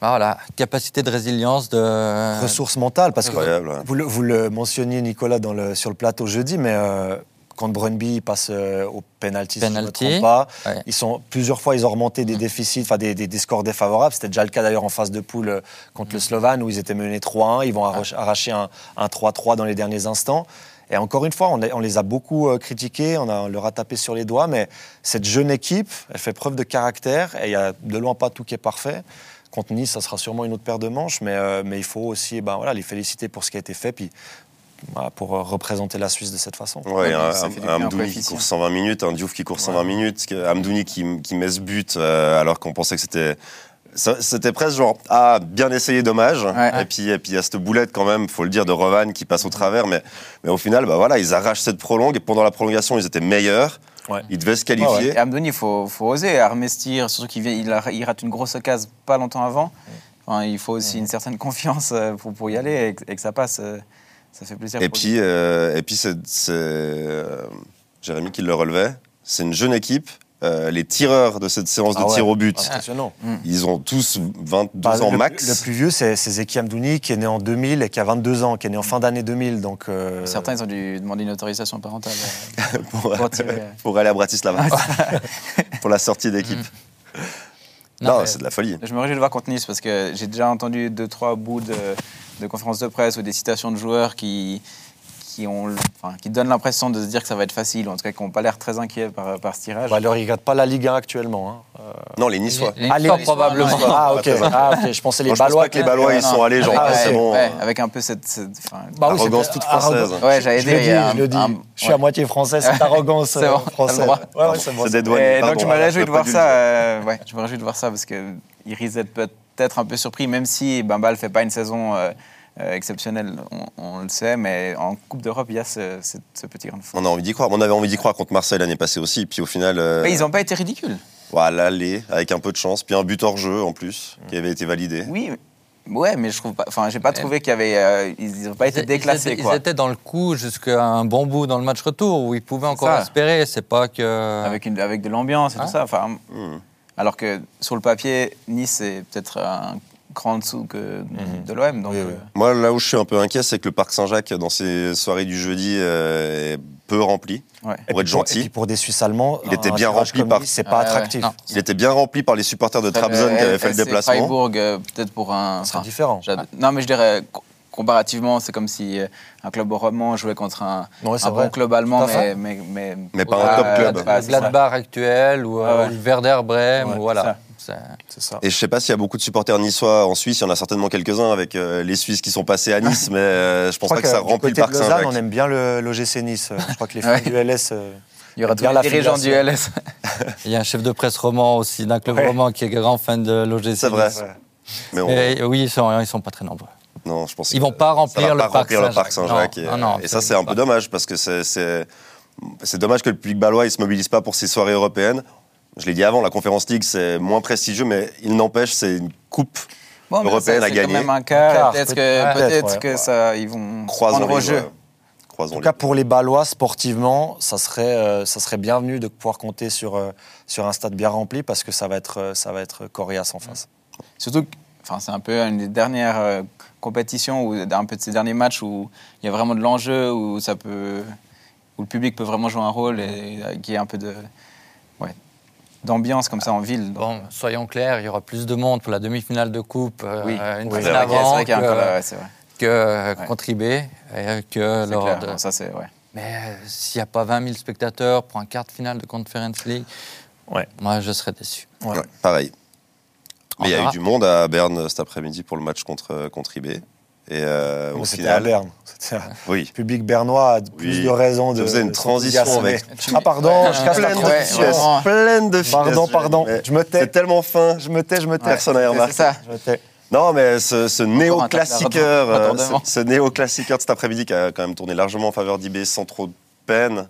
bah, voilà, capacité de résilience, de. Ressources mentales, parce que vous le, vous le mentionniez, Nicolas, dans le, sur le plateau jeudi, mais euh, quand Brøndby passe euh, au penalty, si je ne me Penalty, trompe pas, ouais. ils sont, plusieurs fois, ils ont remonté des déficits, enfin des, des- des scores défavorables. C'était déjà le cas d'ailleurs en phase de poule euh, contre le Slovan, où ils étaient menés 3-1. Ils vont arracher- un, un 3-3 dans les derniers instants. Et encore une fois, on, a- on les a beaucoup euh, critiqués, on, a, on leur a tapé sur les doigts, mais cette jeune équipe, elle fait preuve de caractère, et il n'y a de loin pas tout qui est parfait. Contre Nice, ça sera sûrement une autre paire de manches, mais, euh, mais il faut aussi ben, voilà, les féliciter pour ce qui a été fait, puis pour euh, représenter la Suisse de cette façon. Ouais, Ouais, un, un bien, Amdouni qui court 120 minutes, un Diouf qui court 120 minutes, que- Amdouni qui, qui met ce but euh, alors qu'on pensait que c'était. C'était presque genre, ah, bien essayé, dommage. Ouais. Et puis et puis il y a cette boulette quand même, faut le dire, de Rovan qui passe au travers. Mais, mais au final, bah voilà, ils arrachent cette prolongue. Et pendant la prolongation, ils étaient meilleurs. Ouais. Ils devaient se qualifier. Et Amdoni, il faut, faut oser. Armestir, surtout qu'il il, rate une grosse occasion pas longtemps avant. Enfin, il faut aussi une certaine confiance euh, pour, pour y aller et que, et que ça passe. Ça fait plaisir. Et pour puis, euh, et puis c'est c'est, euh, Jérémy qui le relevait. C'est une jeune équipe. Euh, les tireurs de cette séance Ah de ouais. tir au but, Impressionnant. ils ont tous 22 Bah, ans le, max. Le plus vieux, c'est c'est Zeki Amdouni, qui est né en 2000 et qui a 22 ans, qui est né en fin d'année 2000. Donc, euh, Certains, ils ont dû demander une autorisation parentale euh, pour, pour tirer. pour aller à Bratislava. pour la sortie d'équipe. Non, c'est de la folie. Je me réjouis de voir Nice parce que j'ai déjà entendu deux, trois bouts de, de conférences de presse ou des citations de joueurs qui, qui, ont, enfin, qui donnent l'impression de se dire que ça va être facile, ou en tout cas qui n'ont pas l'air très inquiets par, par ce tirage. bah, alors, il ne regarde pas la Ligue 1 actuellement. hein. Euh, Non, les Niçois. Les- les Ah, les Niçois, Niçois, probablement. non, Ah. Ah, ok. Je pensais les Moi, je pense Ballois. pas que les Ballois, ils Non, sont allés genre, avec, ah, c'est ouais, bon. ouais, avec un peu cette. Bah Arrogance toute française. arrogance. Ouais, j'allais Je je le dis. je suis à moitié français, cette arrogance euh, française. Ouais, ouais, c'est des douaniers. Donc je me alors, réjouis je de voir ça. euh, ouais, je me réjouis de voir ça parce que il risque d'être peut-être un peu surpris, même si Bambal fait pas une saison euh, euh, exceptionnelle, on, on le sait, mais en Coupe d'Europe il y a ce, ce- ce petit grain de fond. On a envie d'y croire. On avait envie d'y croire contre Marseille l'année passée aussi. Puis au final, euh, Mais ils n'ont pas été ridicules. voilà, l'aller avec un peu de chance. Puis un but hors jeu en plus, qui avait été validé. Oui, mais- ouais, mais je trouve pas. Enfin, j'ai pas trouvé qu'il y avait. euh, ils n'ont pas été Ils- déclassés, ils, étaient, quoi. ils étaient dans le coup jusqu'à un bon bout dans le match retour où ils pouvaient encore ça. espérer. C'est pas que. Avec, une, avec de l'ambiance et Ah. tout ça. Enfin, Hmm. alors que sur le papier, Nice est peut-être un en dessous que de l'OM. Donc, Oui, oui. euh, Moi, là où je suis un peu inquiet, c'est que le Parc Saint-Jacques, dans ses soirées du jeudi, euh, est peu rempli. ouais. Pour être Et gentil. puis pour des Suisses allemands, Il était bien rempli par- C'est pas attractif. Non. Il était bien rempli par les supporters de Trabzon qui avaient fait le déplacement. Freiburg, euh, peut-être pour un. C'est enfin, différent. Non, mais je dirais, co- comparativement, c'est comme si euh, un club roman jouait contre un, Ouais, un bon club allemand, mais, mais, mais, Mais pas un top club. Gladbach actuel ou, euh, Ah ouais. Werder Bremen, Ouais, ou voilà. Ça. C'est- C'est ça. Et je sais pas s'il y a beaucoup de supporters niçois en Suisse. Il y en a certainement quelques-uns avec euh, les Suisses qui sont passés à Nice, mais euh, je pense Je pas que ça remplit le Parc Lausanne, on Saint-Jacques. aime bien le l'OGC Nice. Je crois que les fans Ouais. du LS. euh, il y aura tous bien les la dirigeants du. LS. Il y a un chef de presse roman aussi d'un club Ouais. roman qui est grand fan de l'OGC. C'est vrai. ouais. Mais on- Et oui, ils sont, ils sont pas très nombreux. non, je pense Ils vont pas remplir va le pas Parc remplir le Parc Saint-Jacques. Saint-Jacques. Et, Non, non, et ça, c'est un peu dommage parce que c'est- dommage que le public balois il se mobilise pas pour ces soirées européennes. Je l'ai dit avant, la Conférence League, c'est moins prestigieux, mais il n'empêche, c'est une coupe Bon, Européenne ça, à c'est gagner. quand même un quart. Peut-être que, ouais. ça, ils vont croisons prendre au jeu. En tout cas, pour les Ballois, sportivement, ça serait, euh, ça serait bienvenu de pouvoir compter sur, euh, sur un stade bien rempli parce que ça va être, euh, ça va être coriace en face. Surtout, que- enfin, c'est un peu une des dernières euh, compétitions ou un peu de ces derniers matchs où il y a vraiment de l'enjeu, où ça peut, où le public peut vraiment jouer un rôle et euh, qu'il y ait un peu de, d'ambiance comme ça en ville. Donc, Bon, soyons clairs, il y aura plus de monde pour la demi-finale de coupe euh, oui, une Oui, semaine c'est vrai qu'il y a- c'est avant vrai qu'il y a que, ouais, c'est vrai. que euh, Ouais. IB et que lors clair. de- Non, ça c'est ouais. Mais euh, s'il n'y a pas 20 000 spectateurs pour un quart de finale de Conference League, Ouais. moi je serais déçu. Ouais. Ouais, pareil. Mais il y a On eu du monde à Berne cet après-midi pour le match contre, contre IB. Et euh, au C'était à final, Berne. C'était un- oui. Le public bernois a plus Oui. de raisons de. Je faisais une transition avec- Ah, pardon, je casse la pleine de Ouais, finesse, pleine de finesse. Pardon, pardon, Mais je me tais. C'est tellement fin. Je me tais, je me tais. Personne n'a C'est remarqué. ça. Je me tais. Non, mais ce, ce néo-classiqueur, euh, ce, ce néo-classiqueur de cet après-midi qui a quand même tourné largement en faveur d'IB sans trop de peine.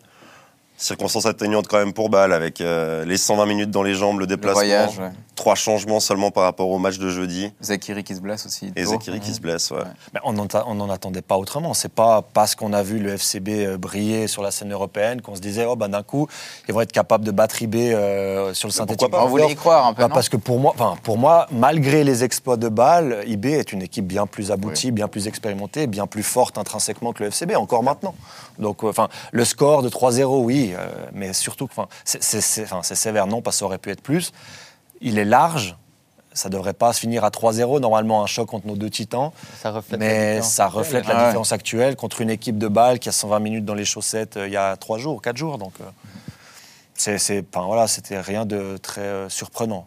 Circonstances atténuantes quand même pour balle avec euh, les 120 minutes dans les jambes, le Le déplacement. voyage, ouais. Trois changements seulement par rapport au match de jeudi. Zakiri qui se blesse aussi. Et. Zakiri qui se blesse, ouais. Mais on n'en attendait pas autrement. C'est pas parce qu'on a vu le FCB euh, briller sur la scène européenne qu'on se disait oh bah d'un coup ils vont être capables de battre IB euh, sur le synthétique. pourquoi pas On voulait y croire un peu, Bah, non parce que pour moi, enfin pour moi, malgré les exploits de Bâle, IB est une équipe bien plus aboutie, bien plus expérimentée, bien plus forte intrinsèquement que le FCB encore maintenant. Donc euh, enfin le score de 3-0 oui, euh, mais surtout que enfin c'est- sévère non parce que ça aurait pu être plus. Il est large. Ça devrait pas se finir à 3-0. Normalement, un choc contre nos deux titans. Ça reflète la Mais différence ça reflète la ouais. différence actuelle contre une équipe de balle qui a 120 minutes dans les chaussettes euh, il y a 3 jours, 4 jours. Donc, euh, c'est, voilà, c'était rien de très euh, surprenant.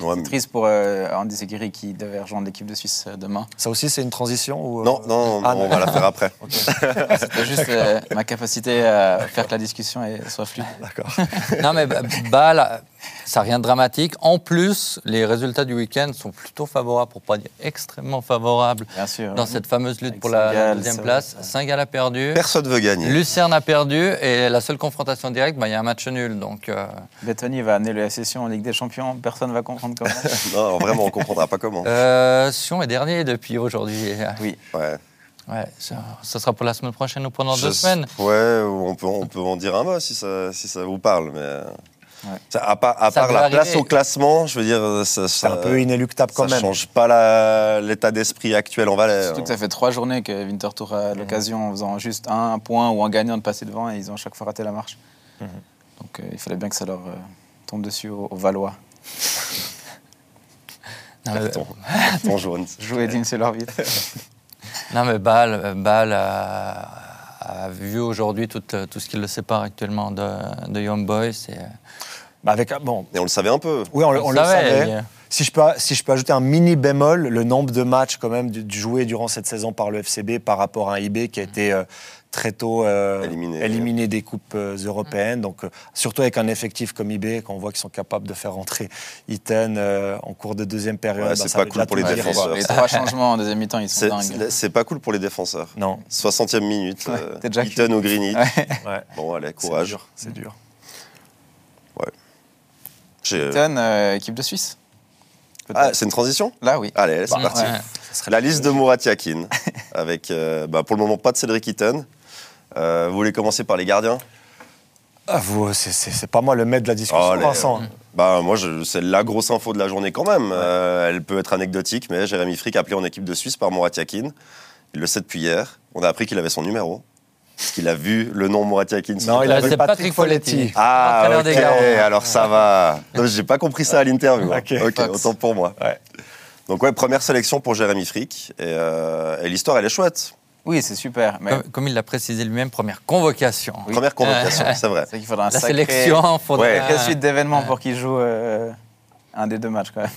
Ouais, mais- Triste pour euh, Andy Zakiri qui devait rejoindre l'équipe de Suisse euh, demain. Ça aussi, c'est une transition ou, euh, Non, non, Ah, non, on va la faire après. C'était juste euh, ma capacité à faire que la discussion soit fluide. D'accord. Non, mais bah, Bâle, ça n'a rien de dramatique. En plus, les résultats du week-end sont plutôt favorables, pour pas dire extrêmement favorables, Bien sûr. dans cette fameuse lutte Avec pour la Saint-Gall, deuxième place. Saint-Gall a perdu. Personne veut gagner. Lucerne a perdu et la seule confrontation directe, bah, il y a un match nul. Donc, euh, Bettoni va amener le SSU en Ligue des Champions. Personne ne va comprendre comment. Non, vraiment, on comprendra pas comment. euh, Sion est dernier depuis aujourd'hui. oui. Ouais. Ouais, ça, ça sera pour la semaine prochaine ou pendant deux semaines. Ouais, on peut, on peut en dire un mot si ça, si ça vous parle. Mais... Ouais. Ça, à part, à Ça part peut la arriver. place au classement, je veux dire, ça, C'est un peu inéluctable quand ça même. change pas la- l'état d'esprit actuel en Valais. Surtout que ça fait trois journées que Winterthur a l'occasion, en faisant juste un point ou en gagnant, de passer devant et ils ont à chaque fois raté la marche. Donc euh, il fallait bien que ça leur euh, tombe dessus aux, aux Valois. Non, mais- Carton. Carton jaune. Jouer digne leur vite. Non, mais Bâle, Bâle a, vu aujourd'hui tout, euh, tout ce qui le sépare actuellement de, de Young Boys. Et, euh, Bah, avec, bon, Et on le savait un peu. oui, on, le- on le savait, Si je, peux, si je peux ajouter un mini bémol, le nombre de matchs quand même du- du joués durant cette saison par le FCB par rapport à un IB qui a été euh, très tôt euh, Éliminé. éliminé des coupes euh, européennes. Donc, euh, surtout avec un effectif comme IB, quand on voit qu'ils sont capables de faire rentrer Iten euh, en cours de deuxième période. Ouais, bah, c'est pas cool pour les défenseurs. Les trois changements en deuxième mi-temps, ils sont C'est- dingues. C'est pas cool pour les défenseurs. Non, 60e minute, Ouais, euh, déjà Greenwich. Ouais. ouais. Bon, allez, C'est courage. dur, C'est dur. Euh, équipe de Suisse. Ah, c'est une transition? Là, oui. Allez, c'est Bah, parti. ouais. La liste de Murat Yakin, avec euh, bah, pour le moment pas de Cédric Eaton. Euh, vous voulez commencer par les gardiens Ah, vous, c'est- c'est c'est pas moi le maître de la discussion, Oh, les- Vincent. Bah moi, je- c'est la grosse info de la journée quand même. Euh, elle peut être anecdotique, mais Jérémy Frick appelé en équipe de Suisse par Murat Yakin. Il le sait depuis hier. On a appris qu'il avait son numéro. Parce qu'il a vu le nom Murat Yakin. Non, il a vu Patrick Folletti. Ah, ok, alors ça va. Non, J'ai pas compris ça à l'interview. hein. Ok. Ok, Fox. autant pour moi. Ouais. Donc ouais, première sélection pour Jérémy Frick. Et, euh, et l'histoire, elle est chouette. Oui, c'est super. Mais Comme, comme il l'a précisé lui-même, première convocation. Oui. Première convocation, c'est vrai. c'est qu'il faudra un La sacré, sélection, faudrait. Ouais. sacrée suite d'événements pour qu'il joue euh, un des deux matchs quand même.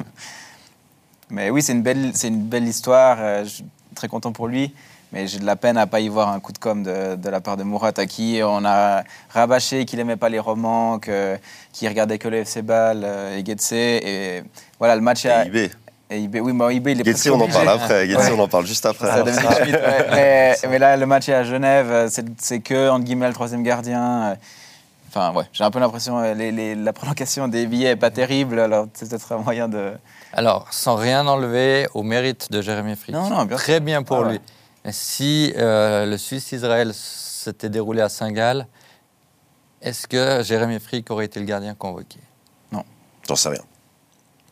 Mais oui, c'est une belle, c'est une belle histoire. euh, je suis très content pour lui. Mais j'ai de la peine à pas y voir un coup de com de, de la part de Murat à qui on a rabâché qu'il aimait pas les romans, que, qu'il regardait que le FC Bâle euh, et Getse. Et voilà, le match est. Et oui, mais IB, il est Getsi, presque on en parle après. Getsi, Ouais. on en parle juste après. Ça devient suite, ouais. mais, mais là, le match est à Genève. euh, C'est, c'est que, entre guillemets, le troisième gardien. euh, Enfin, ouais, j'ai un peu l'impression euh, les, les- la prolongation des billets est pas terrible, alors c'est peut-être un moyen de. Alors, sans rien enlever au mérite de Jérémy Frick. Non, non, bien Très bien pour Ah lui. Si euh, le Suisse-Israël s'était déroulé à Saint-Gall, est-ce que Jérémy Frick aurait été le gardien convoqué? J'en sais rien.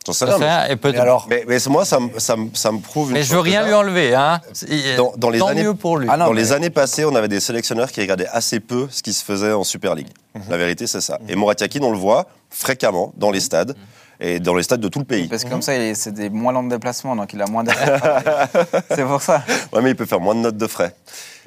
J'en sais rien. mais- rien, et peut- Mais alors, Mais, mais moi, ça, me- ça, me- ça me prouve. une Mais je veux rien lui enlever. Hein. C'est- Dans- dans les Tant années- mieux pour lui. Ah non, Dans mais- les années passées, on avait des sélectionneurs qui regardaient assez peu ce qui se faisait en Super League. La vérité, c'est ça. Et Mourad Yakin, on le voit fréquemment dans les stades et dans les stades de tout le pays. Parce que comme ça, il- c'est des moins longs de déplacement, donc il a moins de. c'est pour ça. Ouais, mais il peut faire moins de notes de frais.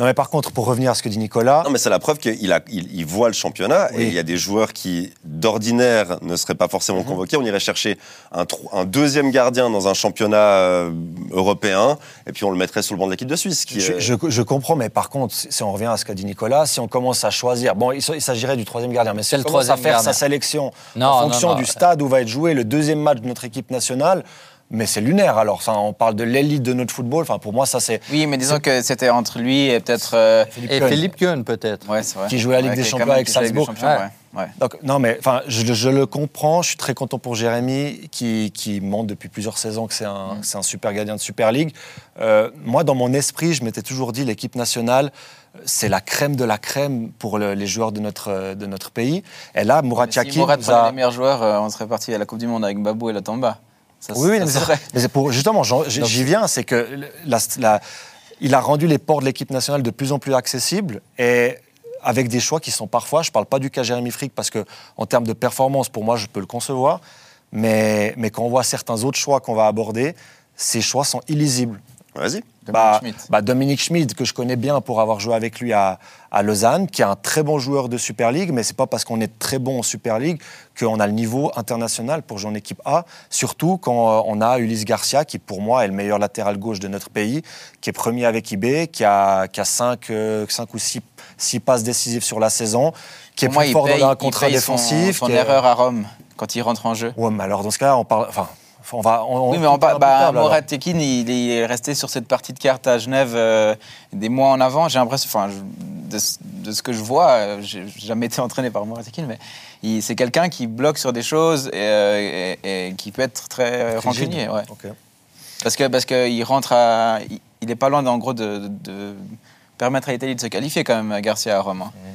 Non, mais par contre, pour revenir à ce que dit Nicolas, Non, mais c'est la preuve qu'il a, il, il voit le championnat Oui. et il y a des joueurs qui, d'ordinaire, ne seraient pas forcément convoqués. On irait chercher un, deuxième gardien dans un championnat euh, européen et puis on le mettrait sur le banc de l'équipe de Suisse. Qui Je, est- je- je comprends, mais par contre, si on revient à ce qu'a dit Nicolas, si on commence à choisir, bon, il, s'agirait du troisième gardien, mais si C'est on le commence à troisième faire gardien. sa sélection Non, en non, fonction non. du stade où va être joué le deuxième match de notre équipe nationale, mais c'est lunaire. Alors, ça, on parle de l'élite de notre football. Enfin, pour moi, ça c'est Oui, mais disons que c'était entre lui et peut-être. euh, Et. Philippe Kuhn, peut-être. Ouais, c'est vrai. Qui jouait la Ligue Ouais, des Champions avec qui joue la Ligue des Salzbourg. Champions, ouais. ouais. Donc, non, mais enfin, je, je le comprends. Je suis très content pour Jérémy, qui, qui montre depuis plusieurs saisons que c'est un, c'est un super gardien de Super League. Euh, moi, dans mon esprit, je m'étais toujours dit l'équipe nationale, c'est la crème de la crème pour le- les joueurs de notre, de notre pays. Et là, Mourad Mais Yakin Si prenait a- les meilleurs joueurs, euh, on serait parti à la Coupe du Monde avec Babou et la Tamba. Ça, Oui, ça mais c'est serait- mais pour justement, j'en- j'y j'y viens, c'est que la- la- il a rendu les ports de l'équipe nationale de plus en plus accessibles et avec des choix qui sont parfois, je ne parle pas du cas Jérémy Frick parce que en termes de performance, pour moi, je peux le concevoir, mais, mais quand on voit certains autres choix qu'on va aborder, ces choix sont illisibles. Vas-y. Dominique Bah, Schmidt. bah, Dominique Schmid, que je connais bien pour avoir joué avec lui à, à Lausanne, qui est un très bon joueur de Super League, mais c'est pas parce qu'on est très bon en Super League qu'on a le niveau international pour jouer en équipe A. Surtout quand euh, on a Ulysse Garcia, qui pour moi est le meilleur latéral gauche de notre pays, qui est premier avec IB, qui a, qui a 5, ou 6 passes décisives sur la saison, qui est moi, plus fort paye- dans un contrat paye son- défensif. Son, qui est- erreur à Rome quand il rentre en jeu. Ouais, mais alors dans ce cas-là, on parle. Enfin, on va. On, Oui, mais on parle. parle Bah, Mourad Tekin, il, il est resté sur cette partie de carte à Genève euh, des mois en avant. J'ai l'impression, enfin, de, ce- de ce que je vois, euh, j'ai jamais été entraîné par Mourad Tekin, mais c'est quelqu'un qui bloque sur des choses et, euh, et- et qui peut être très rancunier. Ouais. Parce que parce qu'il rentre à, il, il est pas loin, en gros, de, de- de permettre à l'Italie de se qualifier quand même, Garcia à Rome. hein. Euh,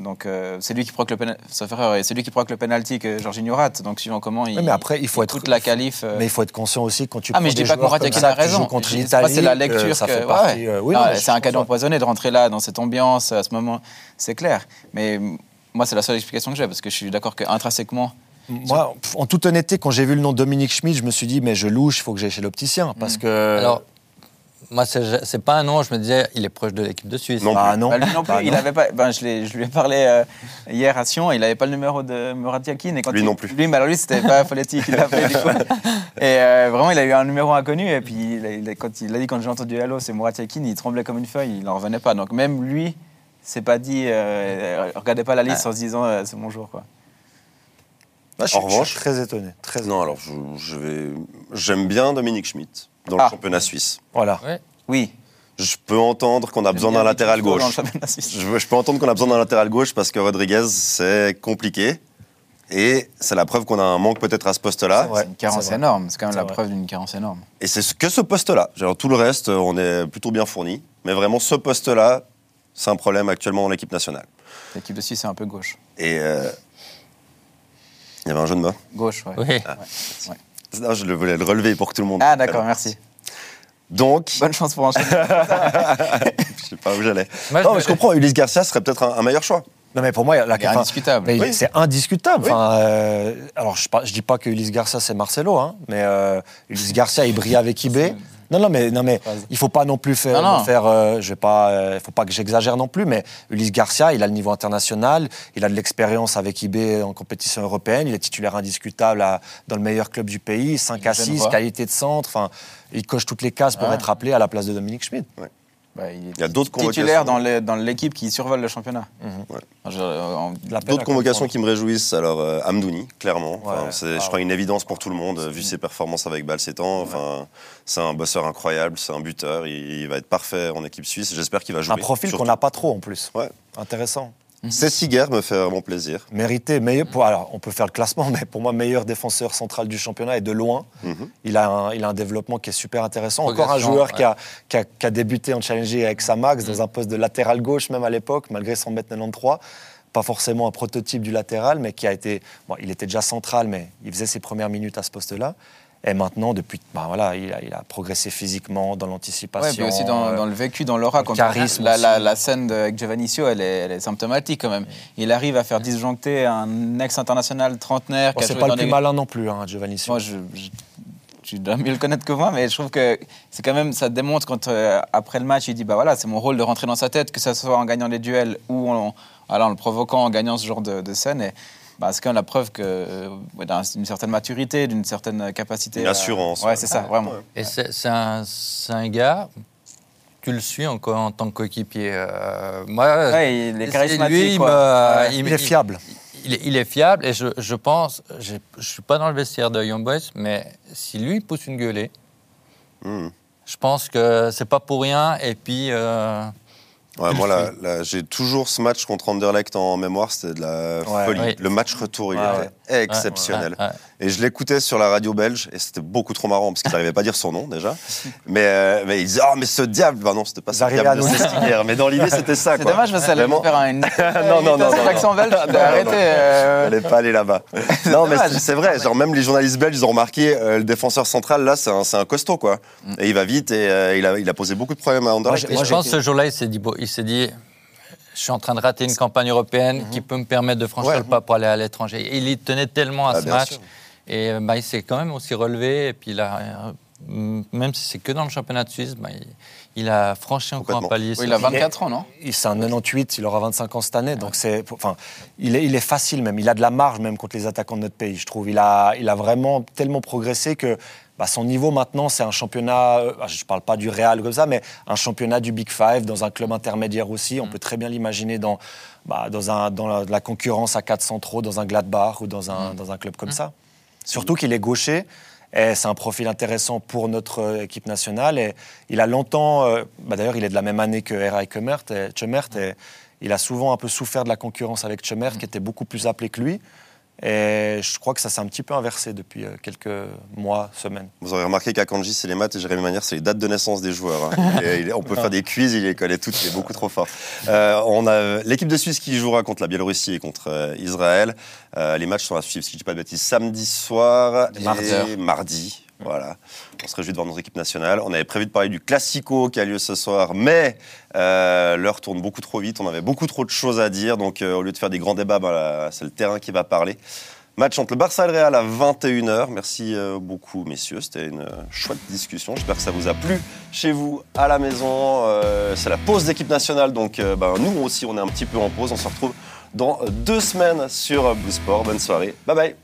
Donc euh, c'est lui qui provoque le et c'est lui qui provoque le penalty que Jorginho rate. Donc suivant comment il. Oui, mais après, il faut être- toute la qualif. euh, Mais il faut être conscient aussi quand tu ah, mais je dis pas que comme Yakin ça a raison. contre l'Italie, c'est la que lecture ça que- fait ouais, partie. ouais. euh, oui, Non, non, mais c'est un cadeau empoisonné de rentrer là, dans cette ambiance, à ce moment. C'est clair. Mais mm, moi, c'est la seule explication que j'ai, parce que je suis d'accord qu'intrinsèquement. Moi, pff, en toute honnêteté, quand j'ai vu le nom de Dominique Schmidt, je me suis dit, mais je louche, il faut que j'aille chez l'opticien. Parce que. Alors, moi, c'est c'est pas un nom, je me disais, il est proche de l'équipe de Suisse. Non. bah, non. Bah, lui non plus, Bah, il non. avait pas. Ben, je, lui ai parlé euh, hier à Sion, il n'avait pas le numéro de Murat Yakin. Et quand Lui il- non plus. Lui, mais alors lui, c'était pas Folletti qui l'a appelé du coup. Et euh, vraiment, il a eu un numéro inconnu. Et puis, il a, il a- quand il a dit, quand j'ai entendu Hello, c'est Murat Yakin, il tremblait comme une feuille, il n'en revenait pas. Donc même lui, s'est pas dit, euh, regardez pas la liste en se disant, euh, c'est mon jour. Quoi. Ah, je, suis- En je suis revanche- très étonné. Très Non, alors je, je vais. J'aime bien Dominique Schmidt dans le Ah. championnat suisse. Voilà. Ouais. Oui. Je peux entendre qu'on a besoin d'un latéral Dans le gauche. championnat suisse. Je, je peux entendre qu'on a besoin d'un latéral gauche parce que Rodriguez, c'est compliqué. Et c'est la preuve qu'on a un manque peut-être à ce poste-là. C'est une carence énorme. C'est quand même la vrai. preuve d'une carence énorme. Et c'est ce- que ce poste-là. Tout le reste, euh, on est plutôt bien fourni. Mais vraiment, ce poste-là, c'est un problème actuellement dans l'équipe nationale. L'équipe de Suisse, c'est un peu gauche. Et euh, il y avait un jeu de mots. Gauche, ouais. Oui. Non, je le voulais le relever pour que tout le monde. Ah, d'accord, merci. Donc, Bonne chance pour enchaîner. je sais pas où j'allais. Moi, Non, je mais me- je comprends. Ulysse Garcia serait peut-être un, un meilleur choix. Non, mais pour moi, la Il est enfin, indiscutable. mais Oui. C'est indiscutable. Oui. Enfin, euh, alors, je ne dis pas que Ulysse Garcia, c'est Marcelo, hein, mais euh, Ulysse Garcia, il brille avec IB. Non, non, mais, non, mais il faut pas non plus faire. Non, non. faire euh, je vais pas, euh, faut pas que j'exagère non plus, mais Ulysse Garcia, il a le niveau international, il a de l'expérience avec IB en compétition européenne, il est titulaire indiscutable à- dans le meilleur club du pays, 5 Il est à 6, genevois. qualité de centre, enfin, il coche toutes les cases pour être appelé à la place de Dominique Schmidt. Bah, il est Il y a d'autres titulaire convocations. dans l'équipe qui survole le championnat. Mhm. Ouais. Peine D'autres convocations qui me réjouissent, alors euh, Amdouni, clairement. Enfin, c'est, Ah je crois, une évidence pour tout le monde, vu ses performances avec Balsetan. Enfin, c'est un bosseur incroyable, c'est un buteur, il, il va être parfait en équipe suisse. J'espère qu'il va jouer. Un profil qu'on n'a pas trop en plus. Ouais. Intéressant. Cessiger me fait vraiment plaisir. Mérité, meilleur pour, alors on peut faire le classement, mais pour moi, meilleur défenseur central du championnat et de loin. Mhm. Il, a un, il a un développement qui est super intéressant. Encore un joueur ouais. qui, a, qui, a, qui a débuté en challenger avec Samax dans un poste de latéral gauche, même à l'époque, malgré son mètre 93. Pas forcément un prototype du latéral, mais qui a été. Bon, il était déjà central, mais il faisait ses premières minutes à ce poste-là. Et maintenant, depuis, ben voilà, il a, il a progressé physiquement dans l'anticipation. puis aussi dans, euh, dans le vécu, dans l'aura. Charisme la, la, aussi. la scène de, avec Giovannicio, elle est, elle est symptomatique quand même. Il arrive à faire disjoncter un ex-international trentenaire bon, c'est pas le plus des- malin non plus, hein, Giovanni. Moi, je, je- tu dois mieux le connaître que moi, mais je trouve que c'est quand même, ça démontre quand euh, après le match, il dit bah voilà, c'est mon rôle de rentrer dans sa tête, que ce soit en gagnant les duels ou en, voilà, en le provoquant, en gagnant ce genre de, de scène. Et, bah, c'est quand même la preuve que euh, d'une certaine maturité, d'une certaine capacité. Une assurance, Ouais, ouais. c'est ça, vraiment. Et c'est un, gars, tu le suis en, co- en tant que coéquipier. euh, moi, Ouais, il est charismatique. lui, il quoi. me- Ouais. il Il me- est fiable. Il est, il est fiable et je, je pense, je suis pas dans le vestiaire de Young Boys, mais si lui pousse une gueulée, Mhm. je pense que c'est pas pour rien. Et puis, euh, Ouais, moi, le là, là, j'ai toujours ce match contre Anderlecht en mémoire, c'était de la Ouais. folie. Le match retour, il Ouais, était exceptionnel. Et je l'écoutais sur la radio belge, et c'était beaucoup trop marrant, parce qu'ils n'arrivaient pas à dire son nom déjà. Mais, euh, mais ils disaient, oh, mais ce diable Bah non, c'était pas ce diable de. Mais dans l'idée, c'était ça, C'est dommage parce que ça allait faire un, une, Non, non, non, d'accent belge. non, non, Arrêtez. non. euh, Fallait pas aller là-bas. non, mais c'est- vrai. Genre, même les journalistes belges, ils ont remarqué, euh, le défenseur central, là, c'est un, c'est un costaud, quoi. Et il va vite, et euh, il, a, il a posé beaucoup de problèmes à Anderlecht. Moi, je pense que ce jour-là, il s'est dit, il s'est dit, je suis en train de rater une campagne européenne qui peut me permettre de franchir Ouais. le pas pour aller à l'étranger. Et il y tenait tellement à Ah, ce match. sûr. Et euh, bah, il s'est quand même aussi relevé. Et puis, il a, euh, même si c'est que dans le championnat de Suisse, bah, il, il a franchi encore un palier. Oui, il a sur- 24 ans, non Il- C'est un 98, il aura 25 ans cette année, donc c'est, enfin, il est, il est facile même. Il a de la marge même contre les attaquants de notre pays, je trouve. Il a, il a vraiment tellement progressé que bah, son niveau maintenant, c'est un championnat. euh, Je parle pas du Real comme ça, mais un championnat du Big Five dans un club intermédiaire aussi. On peut très bien l'imaginer dans, bah, dans, un, dans la, la concurrence à 4 centraux, dans un Gladbach ou dans un, dans un club comme ça. Surtout qu'il est gaucher. Et c'est un profil intéressant pour notre euh, équipe nationale. Et il a longtemps, euh, bah d'ailleurs, il est de la même année que Eray Chemert. Et, Chemert, et il a souvent un peu souffert de la concurrence avec Chemert, qui était beaucoup plus appelé que lui. Et je crois que ça s'est un petit peu inversé depuis euh, quelques mois, semaines. Vous aurez remarqué qu'Akanji, c'est les maths et Jérémy Manière, c'est les dates de naissance des joueurs. hein. Et on peut faire des quiz, il les connaît toutes, il est beaucoup trop fort. Euh, on a l'équipe de Suisse qui jouera contre la Biélorussie et contre euh, Israël. Euh, les matchs sont à suivre, si je ne dis pas de bêtises, samedi soir et Mardi. mardi. Voilà. On se réjouit de voir notre équipe. On avait prévu de parler du Classico qui a lieu ce soir, mais euh, l'heure tourne beaucoup trop vite. On avait beaucoup trop de choses à dire. Donc, euh, au lieu de faire des grands débats, là, c'est le terrain qui va parler. Match entre le Barça et le Real à 21h. Merci euh, beaucoup, messieurs. C'était une chouette discussion. J'espère que ça vous a plu chez vous, à la maison. C'est la pause d'équipe nationale. Donc, ben, nous aussi, on est un petit peu en pause. On se retrouve dans deux semaines sur Blue Sport. Bonne soirée. Bye bye.